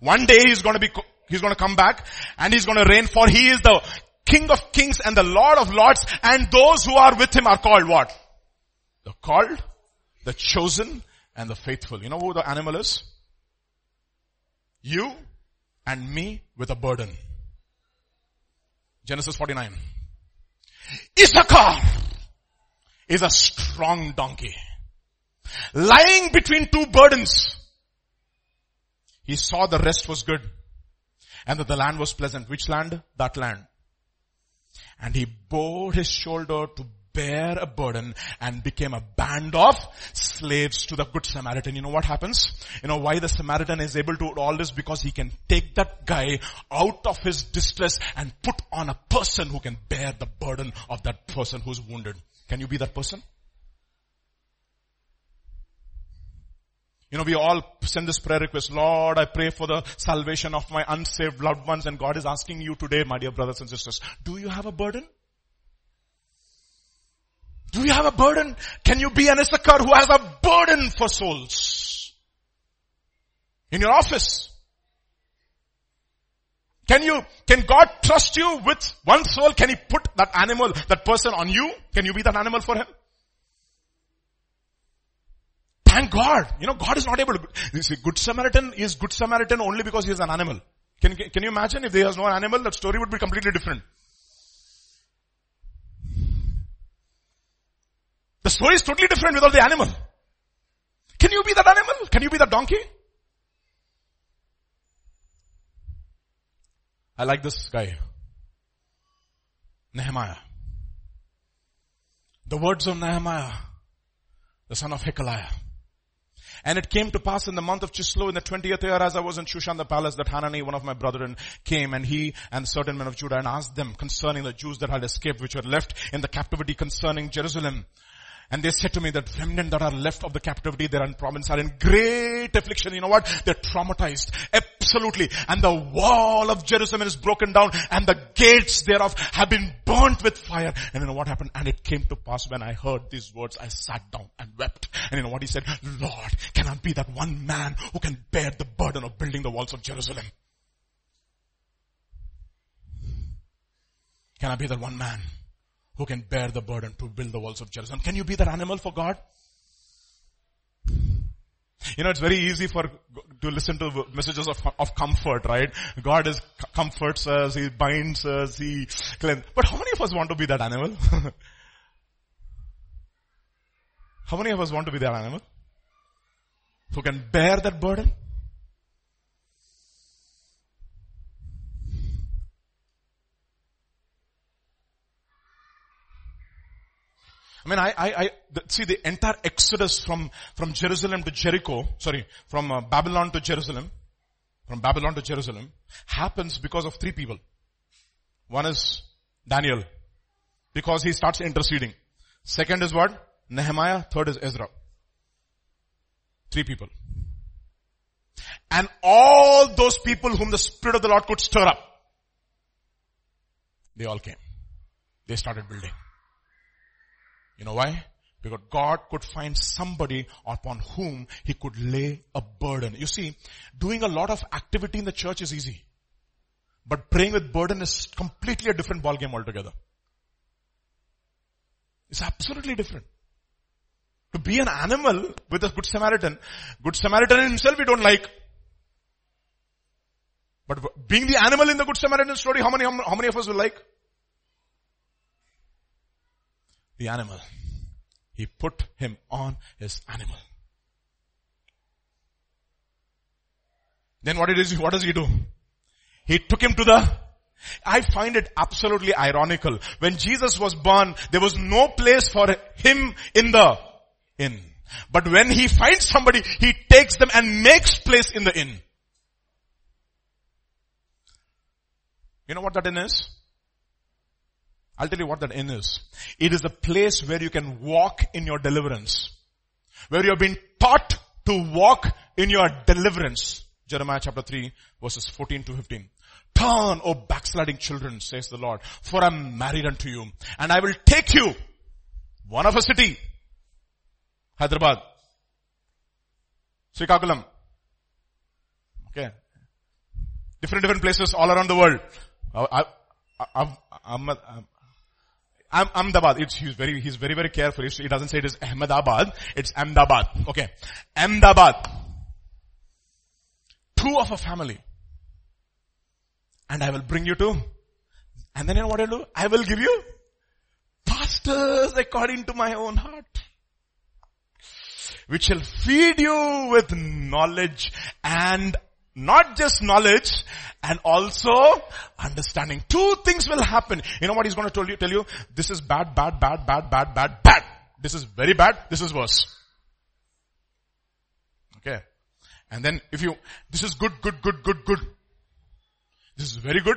One day He's going to be, He's going to come back and He's going to reign for He is the King of Kings and the Lord of Lords and those who are with Him are called what? The called, the chosen and the faithful. You know who the animal is? You and me with a burden. Genesis 49. Issachar is a strong donkey. Lying between two burdens. He saw the rest was good and that the land was pleasant. Which land? That land. And he bowed his shoulder to bear a burden and became a band of slaves to the good Samaritan. You know what happens? You know why the Samaritan is able to do all this? Because he can take that guy out of his distress and put on a person who can bear the burden of that person who's wounded. Can you be that person? You know, we all send this prayer request, Lord, I pray for the salvation of my unsaved loved ones and God is asking you today, my dear brothers and sisters, do you have a burden? Do you have a burden? Can you be an Issachar who has a burden for souls? In your office? Can you, can God trust you with one soul? Can He put that animal, that person on you? Can you be that animal for Him? Thank God. You know, God is not able to, you see, Good Samaritan is Good Samaritan only because he is an animal. Can, can you imagine if there was no animal, that story would be completely different. The story is totally different without the animal. Can you be that animal? Can you be that donkey? I like this guy. Nehemiah. The words of Nehemiah, the son of Hachaliah. And it came to pass in the month of Chislev in the 20th year as I was in Shushan the palace that Hanani, one of my brethren, came and he and certain men of Judah and asked them concerning the Jews that had escaped which were left in the captivity concerning Jerusalem. And they said to me that remnant that are left of the captivity, they're in province are in great affliction. You know what? They're traumatized. Absolutely. And the wall of Jerusalem is broken down and the gates thereof have been burnt with fire. And you know what happened? And it came to pass when I heard these words, I sat down and wept. And you know what he said? Lord, can I be that one man who can bear the burden of building the walls of Jerusalem? Can I be that one man? Who can bear the burden to build the walls of Jerusalem. Can you be that animal for God? You know, it's very easy for, to listen to messages of, of comfort, right? God is, comforts us, He binds us, He cleans. But how many of us want to be that animal? how many of us want to be that animal? Who can bear that burden? I mean, I, I, I see the entire exodus from, from Jerusalem to Jericho, sorry, from uh, Babylon to Jerusalem, from Babylon to Jerusalem, happens because of three people. One is Daniel, because he starts interceding. Second is what? Nehemiah. Third is Ezra. Three people. And all those people whom the Spirit of the Lord could stir up, they all came. They started building. You know why? Because God could find somebody upon whom He could lay a burden. You see, doing a lot of activity in the church is easy. But praying with burden is completely a different ballgame altogether. It's absolutely different. To be an animal with a good Samaritan, good Samaritan himself we don't like. But being the animal in the good Samaritan story, how many, how many of us will like? The animal. He put him on his animal. Then what, it is, what does he do? He took him to the I find it absolutely ironical. When Jesus was born, there was no place for him in the inn. But when he finds somebody, he takes them and makes place in the inn. You know what that inn is? I'll tell you what that inn is. It is a place where you can walk in your deliverance. Where you have been taught to walk in your deliverance. Jeremiah chapter 3 verses 14 to 15. Turn, O backsliding children, says the Lord, for I'm married unto you, and I will take you, one of a city, Hyderabad, Srikakulam, okay, different different places all around the world. I, I, I, I'm Ahmedabad. It's, he's very, he's very, very careful. He doesn't say it is Ahmedabad. It's Ahmedabad. Okay. Ahmedabad. Two of a family and I will bring you to, and then you know what I'll do? I will give you pastors according to my own heart. Which shall feed you with knowledge and not just knowledge and also understanding. Two things will happen. You know what he's going to tell you? Tell you, this is bad, bad, bad, bad, bad, bad, bad. This is very bad. This is worse. Okay. And then if you, this is good, good, good, good, good. This is very good.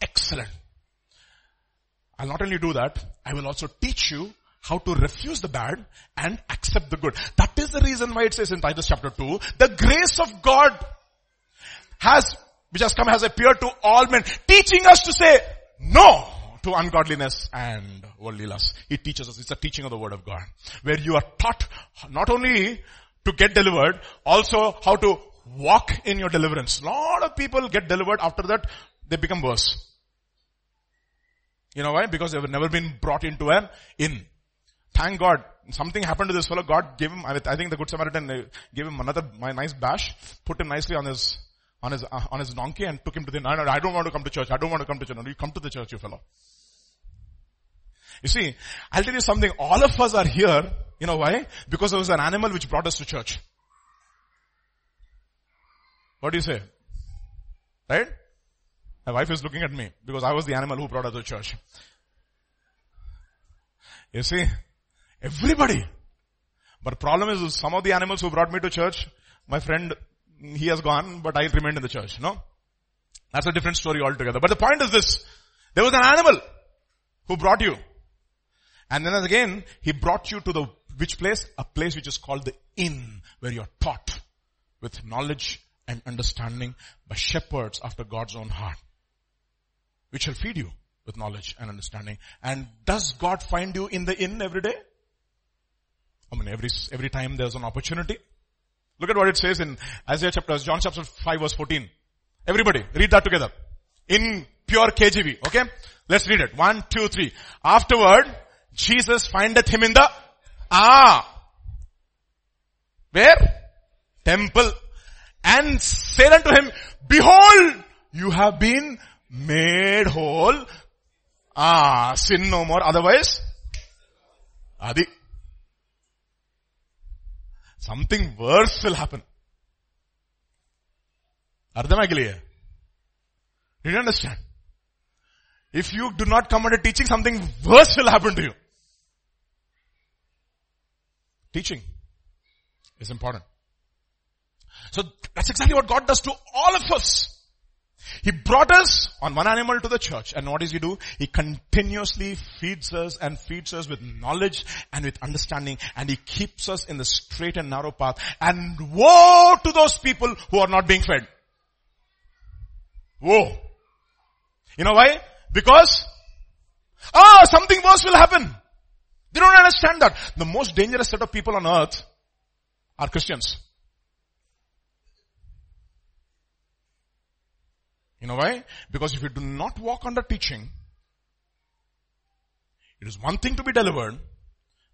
Excellent. I'll not only do that, I will also teach you how to refuse the bad and accept the good. That is the reason why it says in Titus chapter 2, the grace of God has, which has come has appeared to all men, teaching us to say no to ungodliness and worldly lust. He teaches us, it's a teaching of the word of God, where you are taught not only to get delivered, also how to walk in your deliverance. A lot of people get delivered after that, they become worse. You know why? Because they've never been brought into an inn. Thank God. Something happened to this fellow. God gave him, I think the Good Samaritan uh, gave him another nice bash, put him nicely on his, on his, uh, on his donkey and took him to the, no, no, I don't want to come to church. I don't want to come to church. No, you come to the church, you fellow. You see, I'll tell you something. All of us are here. You know why? Because there was an animal which brought us to church. What do you say? Right? My wife is looking at me because I was the animal who brought her to church. You see, everybody. But problem is some of the animals who brought me to church, my friend, he has gone, but I remained in the church, no? That's a different story altogether. But the point is this, there was an animal who brought you. And then again, he brought you to the, which place? A place which is called the inn, where you're taught with knowledge and understanding by shepherds after God's own heart, which shall feed you with knowledge and understanding. And does God find you in the inn every day? I mean, every, every time there's an opportunity. Look at what it says in Isaiah chapter, John chapter 5 verse 14. Everybody, read that together. In pure KJV, okay? Let's read it. One, two, three. Afterward, Jesus findeth him in the, ah, where? Temple and said unto him, behold, you have been made whole. Ah, sin no more. Otherwise, Adi. Something worse will happen. Ardhamakiliya. Did you understand? If you do not come under teaching, something worse will happen to you. Teaching is important. So that's exactly what God does to all of us. He brought us on one animal to the church and what does he do? He continuously feeds us and feeds us with knowledge and with understanding and he keeps us in the straight and narrow path and woe to those people who are not being fed. Woe. You know why? Because, ah, something worse will happen. They don't understand that. The most dangerous set of people on earth are Christians. You know why? Because if you do not walk under teaching, it is one thing to be delivered,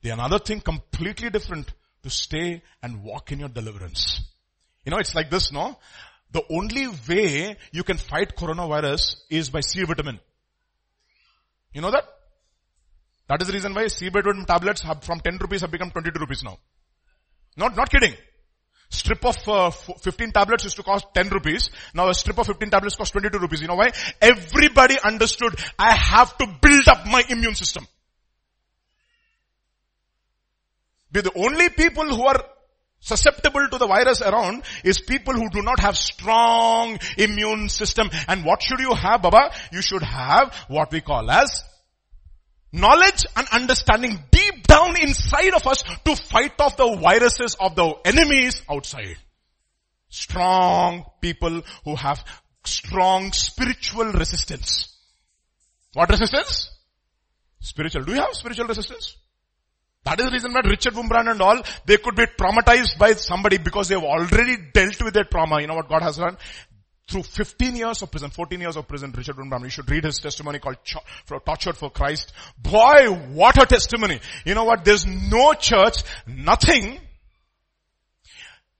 the another thing completely different to stay and walk in your deliverance. You know, it's like this, no? The only way you can fight coronavirus is by C vitamin. You know that? That is the reason why C vitamin tablets have from 10 rupees have become 22 rupees now. Not, not kidding. Strip of uh, 15 tablets used to cost 10 rupees. Now a strip of 15 tablets costs 22 rupees. You know why? Everybody understood I have to build up my immune system. Be the only people who are susceptible to the virus around is people who do not have strong immune system. And what should you have, Baba? You should have what we call as knowledge and understanding deep down inside of us to fight off the viruses of the enemies outside. Strong people who have strong spiritual resistance. What resistance? Spiritual. Do you have spiritual resistance? That is the reason why Richard Wurmbrand and all, they could be traumatized by somebody because they've already dealt with their trauma. You know what God has done? Through 15 years of prison, 14 years of prison, Richard Wurmbrand, you should read his testimony called Tortured for Christ. Boy, what a testimony. You know what? There's no church, nothing.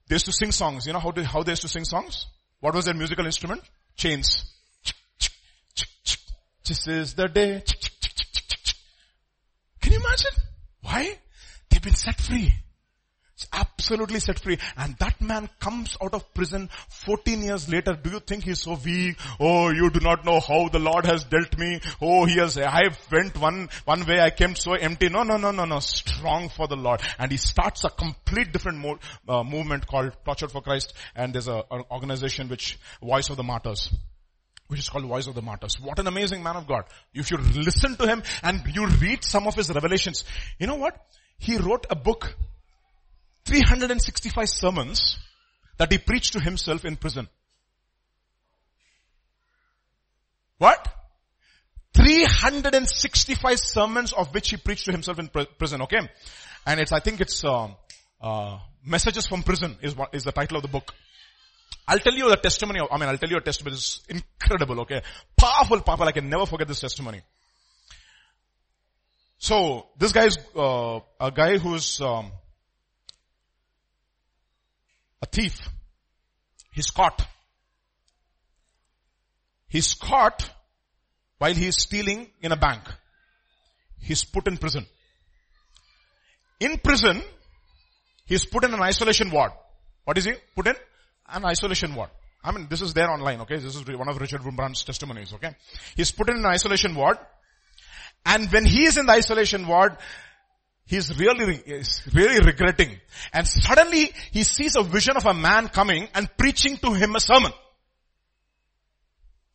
They used to sing songs. You know how, to, how they used to sing songs? What was their musical instrument? Chains. This is the day. Can you imagine? Why? They've been set free. Absolutely set free. And that man comes out of prison 14 years later. Do you think he's so weak? Oh, you do not know how the Lord has dealt me. Oh, he has, I went one, one way, I came so empty. No, no, no, no, no. Strong for the Lord. And he starts a complete different mo- uh, movement called Tortured for Christ. And there's a, an organization which, Voice of the Martyrs which is called Voice of the Martyrs. What an amazing man of God. If you listen to him and you read some of his revelations, you know what? He wrote a book, 365 sermons that he preached to himself in prison. What? 365 sermons of which he preached to himself in prison, okay? And it's, I think it's, uh, uh, Messages from Prison is what is the title of the book. I'll tell you the testimony. Of, I mean, I'll tell you a testimony. It's incredible. Okay, powerful, powerful. I can never forget this testimony. So this guy is uh, a guy who's um, a thief. He's caught. He's caught while he is stealing in a bank. He's put in prison. In prison, he's put in an isolation ward. What is he put in? an isolation ward. I mean, this is there online, okay? This is one of Richard Wurmbrand's testimonies, okay? He's put in an isolation ward. And when he is in the isolation ward, he's really, he's really regretting. And suddenly he sees a vision of a man coming and preaching to him a sermon.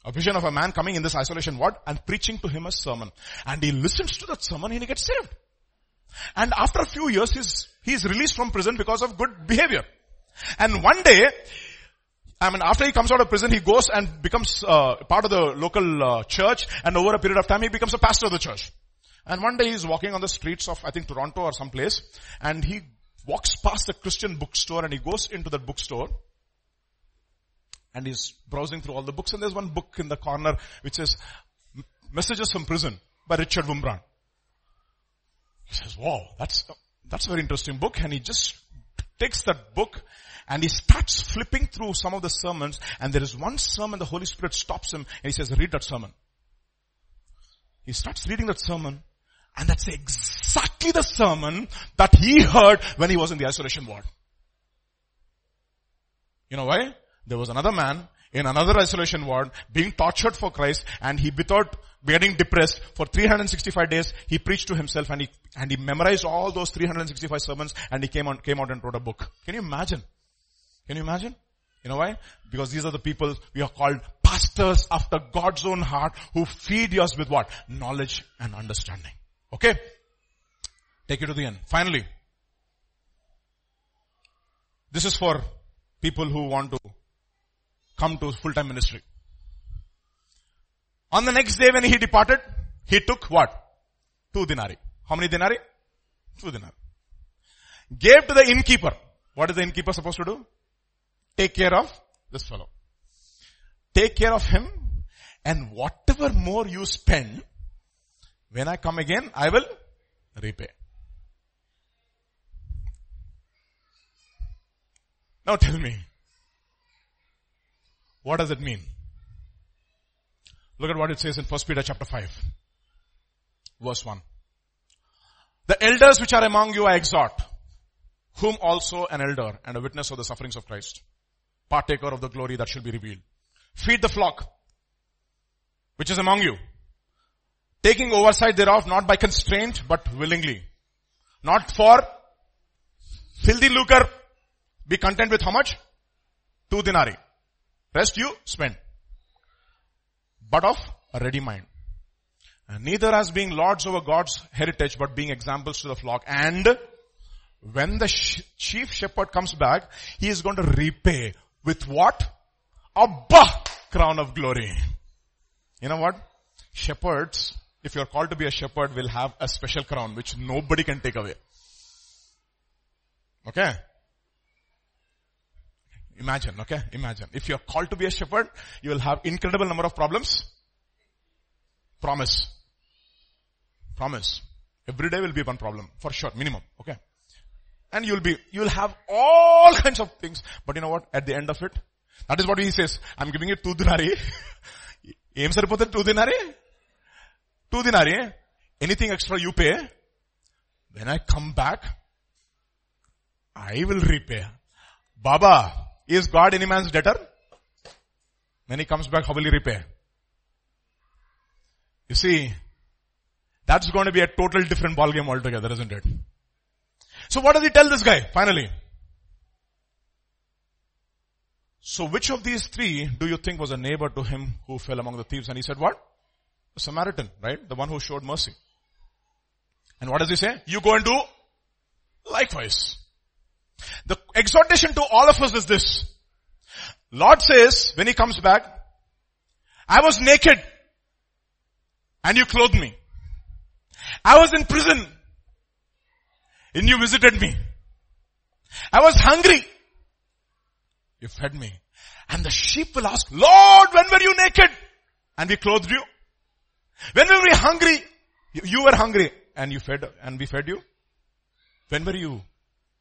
A vision of a man coming in this isolation ward and preaching to him a sermon. And he listens to that sermon and he gets saved. And after a few years, he's, he's released from prison because of good behavior. And one day, I mean, after he comes out of prison, he goes and becomes uh, part of the local uh, church, and over a period of time, he becomes a pastor of the church. And one day, he's walking on the streets of, I think, Toronto or some place, and he walks past the Christian bookstore, and he goes into that bookstore, and he's browsing through all the books, and there's one book in the corner which says "Messages from Prison" by Richard Wurmbrand. He says, "Wow, that's that's a very interesting book," and he just takes that book and he starts flipping through some of the sermons and there is one sermon the Holy Spirit stops him and he says, read that sermon. He starts reading that sermon and that's exactly the sermon that he heard when he was in the isolation ward. You know why? There was another man in another isolation ward being tortured for Christ and he without getting depressed for 365 days he preached to himself and he and he memorized all those 365 sermons and he came on came out and wrote a book. Can you imagine? Can you imagine? You know why? Because these are the people we are called pastors after God's own heart who feed us with what? Knowledge and understanding okay take it to the end finally this is for people who want to come to full-time ministry. On the next day when he departed, he took what? Two denarii. How many denarii? Two denarii. Gave to the innkeeper. What is the innkeeper supposed to do? Take care of this fellow. Take care of him and whatever more you spend, when I come again, I will repay. Now tell me, what does it mean? Look at what it says in 1 Peter chapter 5. Verse 1. The elders which are among you I exhort, whom also an elder and a witness of the sufferings of Christ, partaker of the glory that shall be revealed. Feed the flock, which is among you, taking oversight thereof not by constraint, but willingly. Not for filthy lucre. Be content with how much? Two denarii. Rest you spend. But of a ready mind. Neither as being lords over God's heritage, but being examples to the flock. And when the sh- chief shepherd comes back, he is going to repay with what? A crown of glory. You know what? Shepherds, if you're called to be a shepherd, will have a special crown which nobody can take away. Okay? Imagine, okay? Imagine. If you're called to be a shepherd, you will have incredible number of problems. Promise. Promise. Every day will be one problem, for sure, minimum, okay? And you'll be, you'll have all kinds of things, but you know what? At the end of it, that is what he says. I'm giving it two denarii. ఏం సరిపోతుంది two denarii Two denarii. Anything extra you pay. When I come back, I will repay. Baba, is God any man's debtor? When he comes back, how will he repay? You see, that's going to be a total different ballgame altogether, isn't it? So what does he tell this guy, finally? So which of these three do you think was a neighbor to him who fell among the thieves? And he said what? Samaritan, right? The one who showed mercy. And what does he say? You go and do likewise. The exhortation to all of us is this. Lord says, when he comes back, I was naked and you clothed me. I was in prison and you visited me. I was hungry. You fed me. And the sheep will ask, Lord, when were you naked? And we clothed you. When were we hungry? You were hungry and you fed, and we fed you. When were you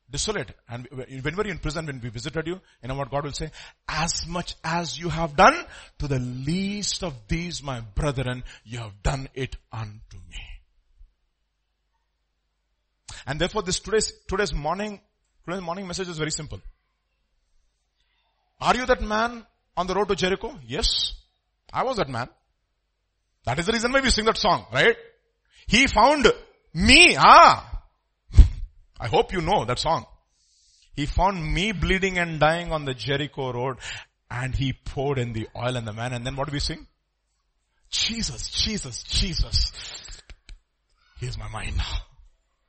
desolate? And when were you in prison when we visited you? You know what God will say? As much as you have done to the least of these my brethren, you have done it unto me. And therefore this today's, today's morning, today's morning message is very simple. Are you that man on the road to Jericho? Yes. I was that man. That is the reason why we sing that song, right? He found me, ah. I hope you know that song. He found me bleeding and dying on the Jericho road and he poured in the oil and the man and then what do we sing? Jesus, Jesus, Jesus. Here's my mind now.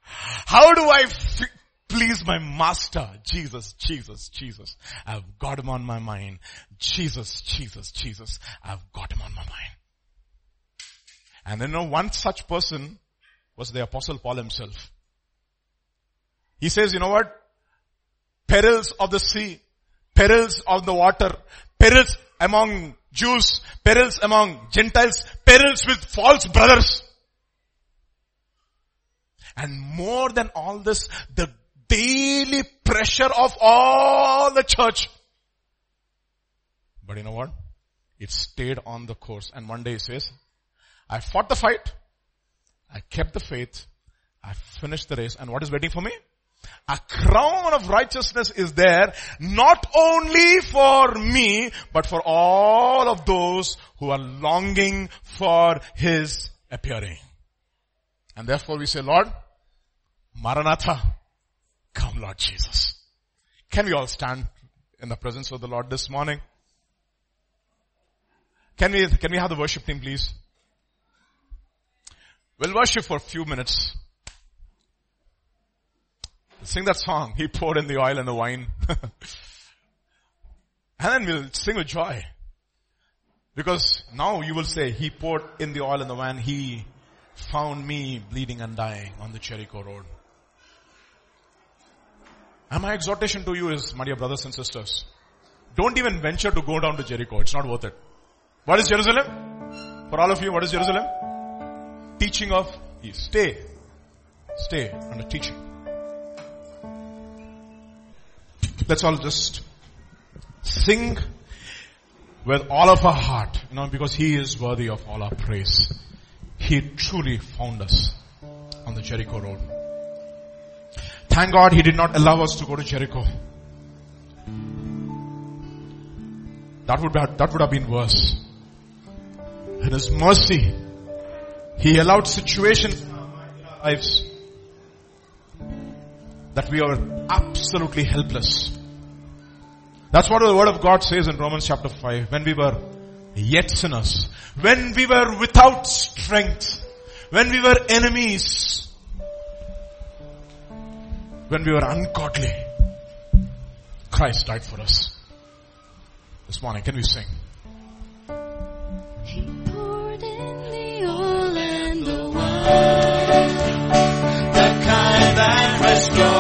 How do I f- please my master? Jesus, Jesus, Jesus. I've got him on my mind. Jesus, Jesus, Jesus. I've got him on my mind. And you know, one such person was the apostle Paul himself. He says, you know what? Perils of the sea, perils of the water, perils among Jews, perils among Gentiles, perils with false brothers. And more than all this, the daily pressure of all the church. But you know what? It stayed on the course. And one day he says, I fought the fight. I kept the faith. I finished the race. And what is waiting for me? A crown of righteousness is there, not only for me, but for all of those who are longing for His appearing. And therefore we say, Lord, Maranatha, come Lord Jesus. Can we all stand in the presence of the Lord this morning? Can we, can we have the worship team please? We'll worship for a few minutes. Sing that song. He poured in the oil and the wine. and then we'll sing with joy. Because now you will say, He poured in the oil and the wine. He found me bleeding and dying on the Jericho road. And my exhortation to you is, my dear brothers and sisters, don't even venture to go down to Jericho. It's not worth it. What is Jerusalem? For all of you, what is Jerusalem? Teaching of. Stay. Stay under teaching. Let's all just sing with all of our heart, you know, because He is worthy of all our praise. He truly found us on the Jericho road. Thank God he did not allow us to go to Jericho. That would have, that would have been worse. In his mercy, he allowed situations in our lives that we are absolutely helpless. That's what the word of God says in Romans chapter 5. When we were yet sinners, when we were without strength, when we were enemies, when we were ungodly, Christ died for us. This morning, can we sing? The kind that restored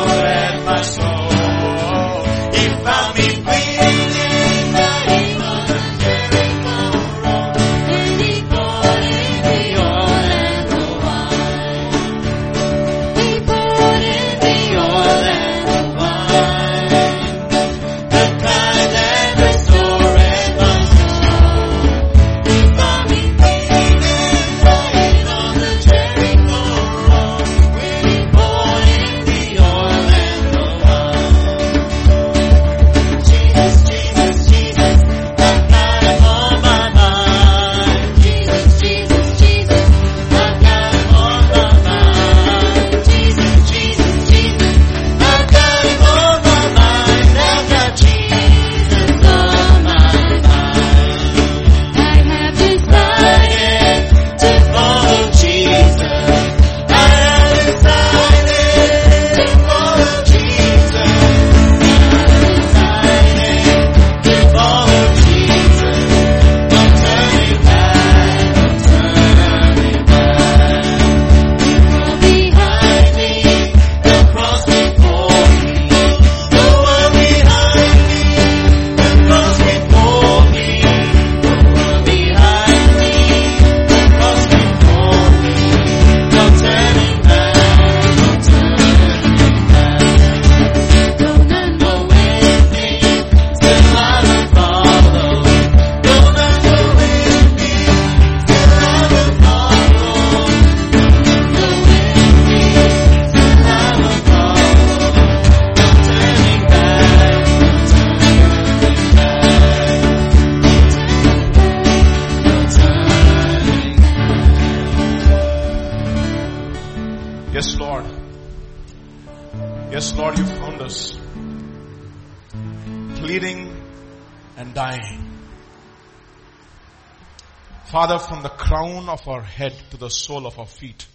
crown of our head to the sole of our feet,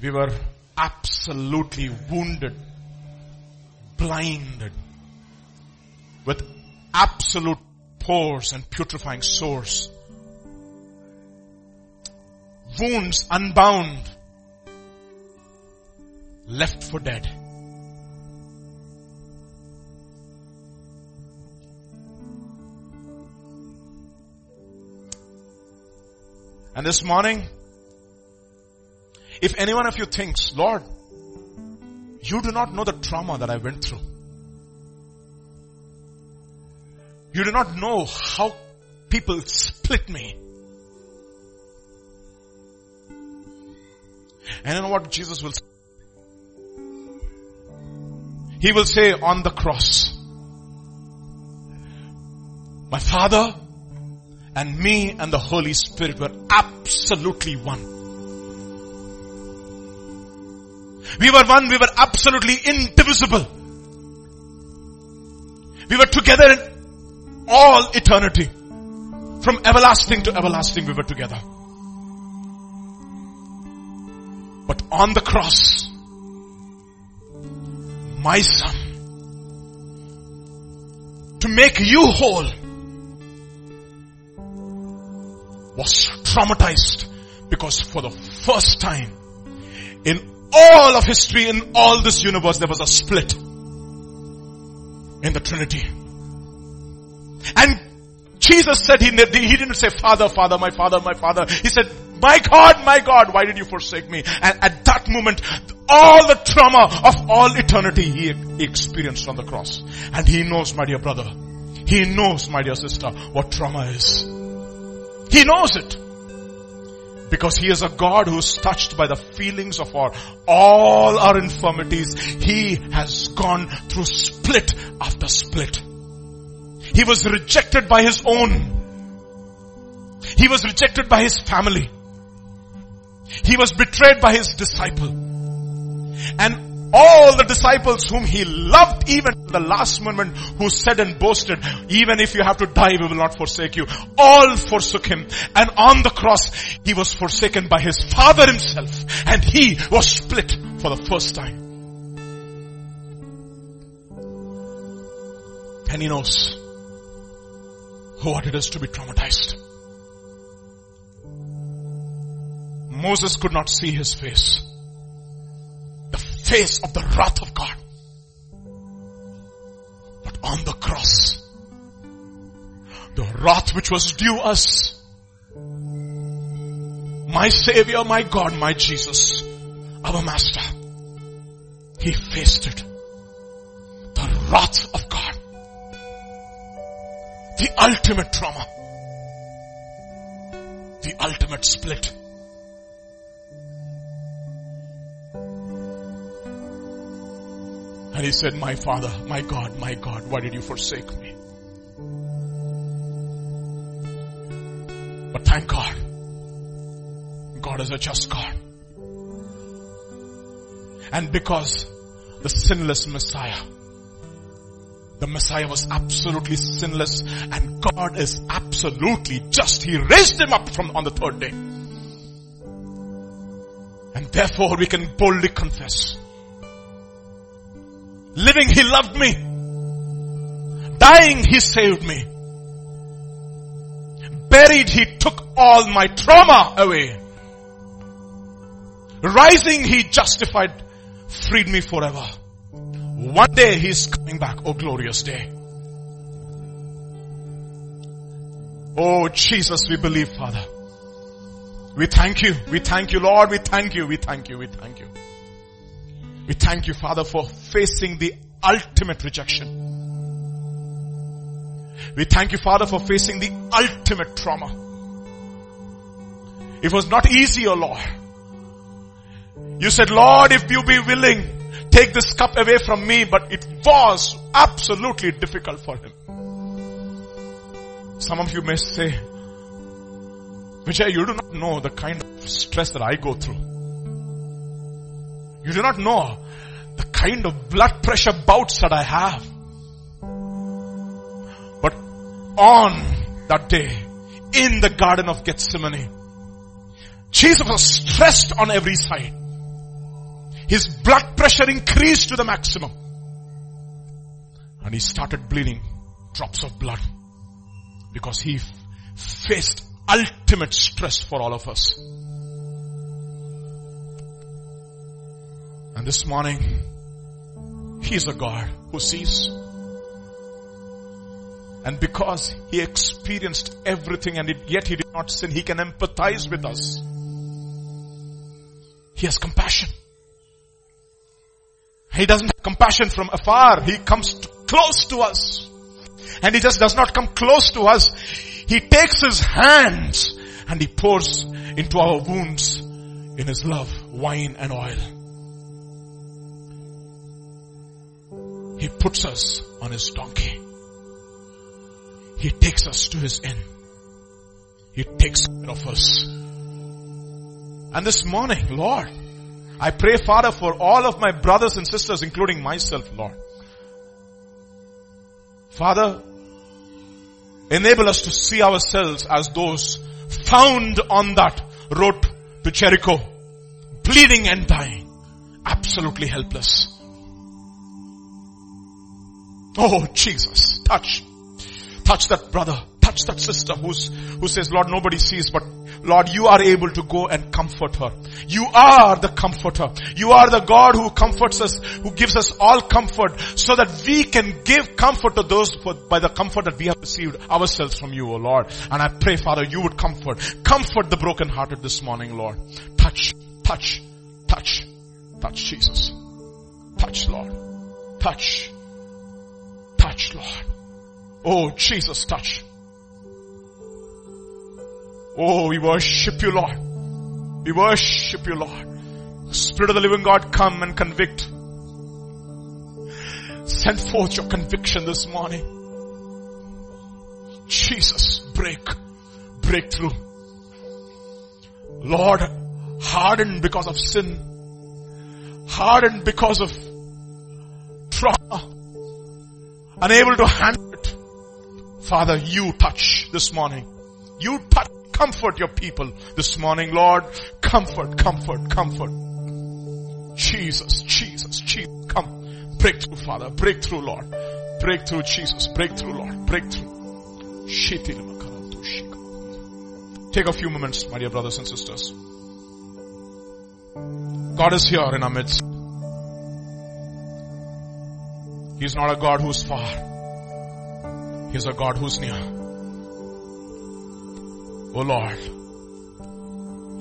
we were absolutely wounded, blinded, with absolute pores and putrefying sores. Wounds unbound, left for dead. And this morning, if any one of you thinks, Lord, you do not know the trauma that I went through. You do not know how people split me. And you know what Jesus will say? He will say on the cross, my Father and me and the Holy Spirit were absolutely one. We were one, we were absolutely indivisible. We were together in all eternity. From everlasting to everlasting we were together. But on the cross, my son, to make you whole, was traumatized because for the first time in all of history, in all this universe, there was a split in the Trinity. And Jesus said, he, he didn't say, Father, Father, my Father, my Father. He said, my God, my God, why did you forsake me? And at that moment, all the trauma of all eternity he, experienced on the cross. And he knows, my dear brother, he knows, my dear sister, what trauma is. He knows it. Because He is a God who is touched by the feelings of our, all our infirmities. He has gone through split after split. He was rejected by His own. He was rejected by His family. He was betrayed by His disciple. And all the disciples whom he loved even the last moment who said and boasted, even if you have to die, we will not forsake you. All forsook him. And on the cross, he was forsaken by his father himself. And he was split for the first time. And he knows what it is to be traumatized. Moses could not see his face face of the wrath of God. But on the cross, the wrath which was due us, my savior, my God, my Jesus, our master, he faced it. The wrath of God. The ultimate trauma. The ultimate split. And he said, my father, my God, my God, why did you forsake me? But thank God, God is a just God. And because the sinless Messiah, the Messiah was absolutely sinless and God is absolutely just. He raised him up from on the third day. And therefore we can boldly confess Living, He loved me. Dying, He saved me. Buried, He took all my trauma away. Rising, He justified, freed me forever. One day He's coming back. Oh glorious day. Oh Jesus, we believe Father. We thank you. We thank you Lord. We thank you. We thank you. We thank you. We thank you, Father, for facing the ultimate rejection. We thank you, Father, for facing the ultimate trauma. It was not easy, O Lord. You said, Lord, if you be willing, take this cup away from me, but it was absolutely difficult for him. Some of you may say, Vijay, you do not know the kind of stress that I go through. You do not know the kind of blood pressure bouts that I have. But on that day, in the garden of Gethsemane, Jesus was stressed on every side. His blood pressure increased to the maximum. And he started bleeding drops of blood because he faced ultimate stress for all of us. And this morning, He's a God who sees. And because He experienced everything and yet He did not sin, He can empathize with us. He has compassion. He doesn't have compassion from afar. He comes to, close to us. And He just does not come close to us. He takes His hands and He pours into our wounds in His love, wine and oil. He puts us on his donkey. He takes us to his inn. He takes care of us. And this morning, Lord, I pray Father for all of my brothers and sisters, including myself, Lord. Father, enable us to see ourselves as those found on that road to Jericho, bleeding and dying, absolutely helpless. Oh Jesus, touch. Touch that brother. Touch that sister who's, who says, Lord, nobody sees, but Lord, you are able to go and comfort her. You are the comforter. You are the God who comforts us, who gives us all comfort so that we can give comfort to those by the comfort that we have received ourselves from you, O Lord. And I pray, Father, you would comfort, comfort the brokenhearted this morning, Lord. Touch, touch, touch, touch Jesus. Touch, Lord. Touch. Touch, Lord. Oh, Jesus, touch. Oh, we worship you, Lord. We worship you, Lord. Spirit of the living God, come and convict. Send forth your conviction this morning. Jesus, break, breakthrough. Lord, hardened because of sin, hardened because of trauma, unable to handle it. Father, you touch this morning. You touch, comfort your people this morning, Lord. Comfort, comfort, comfort. Jesus, Jesus, Jesus, come. Breakthrough, Father. Breakthrough, Lord. Breakthrough, Jesus. Breakthrough, Lord. Breakthrough. Take a few moments, my dear brothers and sisters. God is here in our midst. He's not a God who's far. He's a God who's near. Oh Lord,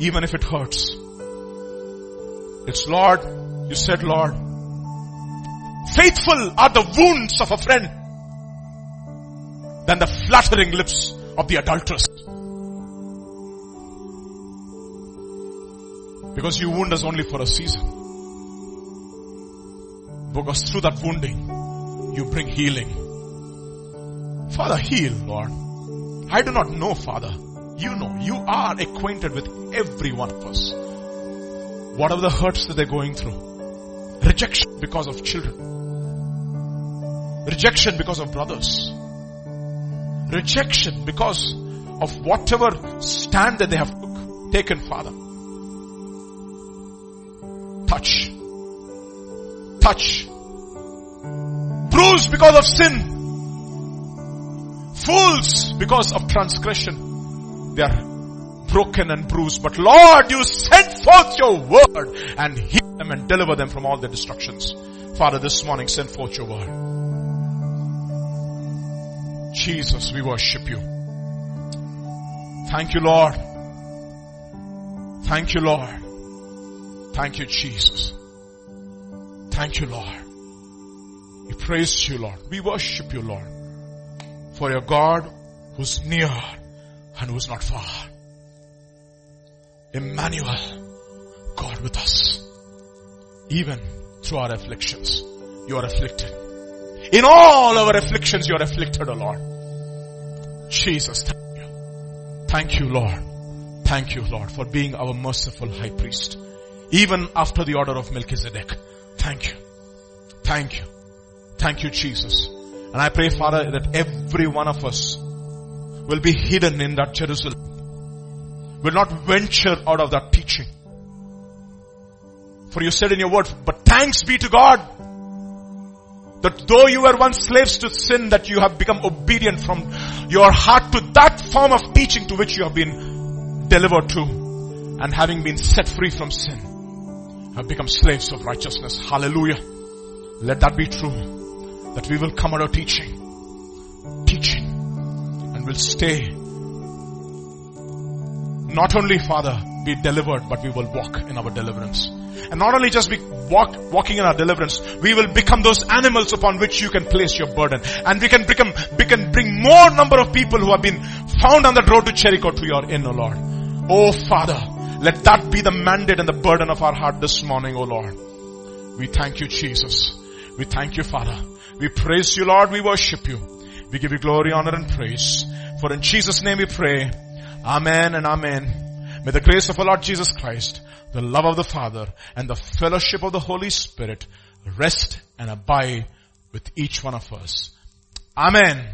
even if it hurts, it's Lord, you said Lord, faithful are the wounds of a friend than the flattering lips of the adulteress. Because you wound us only for a season. Because through that wounding, you bring healing. Father, heal, Lord. I do not know, Father. You know, you are acquainted with every one of us. Whatever the hurts that they're going through. Rejection because of children. Rejection because of brothers. Rejection because of whatever stand that they have taken, Father. Touch. Touch. Bruised because of sin. Fools because of transgression. They are broken and bruised. But Lord, you sent forth your word and heal them and deliver them from all their destructions. Father, this morning send forth your word. Jesus, we worship you. Thank you, Lord. Thank you, Lord. Thank you, Jesus. Thank you, Lord. We praise you, Lord. We worship you, Lord. For your God who's near and who's not far. Emmanuel, God with us. Even through our afflictions, you are afflicted. In all our afflictions, you are afflicted, O Lord. Jesus, thank you. Thank you, Lord. Thank you, Lord, for being our merciful high priest. Even after the order of Melchizedek. Thank you. Thank you. Thank you, Jesus. And I pray, Father, that every one of us will be hidden in that Jerusalem. Will not venture out of that teaching. For you said in your word, but thanks be to God that though you were once slaves to sin, that you have become obedient from your heart to that form of teaching to which you have been delivered to. And having been set free from sin, have become slaves of righteousness. Hallelujah. Let that be true. That we will come out of teaching, teaching, and will stay. Not only, Father, be delivered, but we will walk in our deliverance. And not only just be walk, walking in our deliverance, we will become those animals upon which you can place your burden. And we can become, we can bring more number of people who have been found on the road to Jericho to your inn, O Lord. Oh Father, let that be the mandate and the burden of our heart this morning, O Lord. We thank you, Jesus. We thank you, Father. We praise you, Lord. We worship you. We give you glory, honor, and praise. For in Jesus' name we pray. Amen and amen. May the grace of our Lord Jesus Christ, the love of the Father, and the fellowship of the Holy Spirit rest and abide with each one of us. Amen.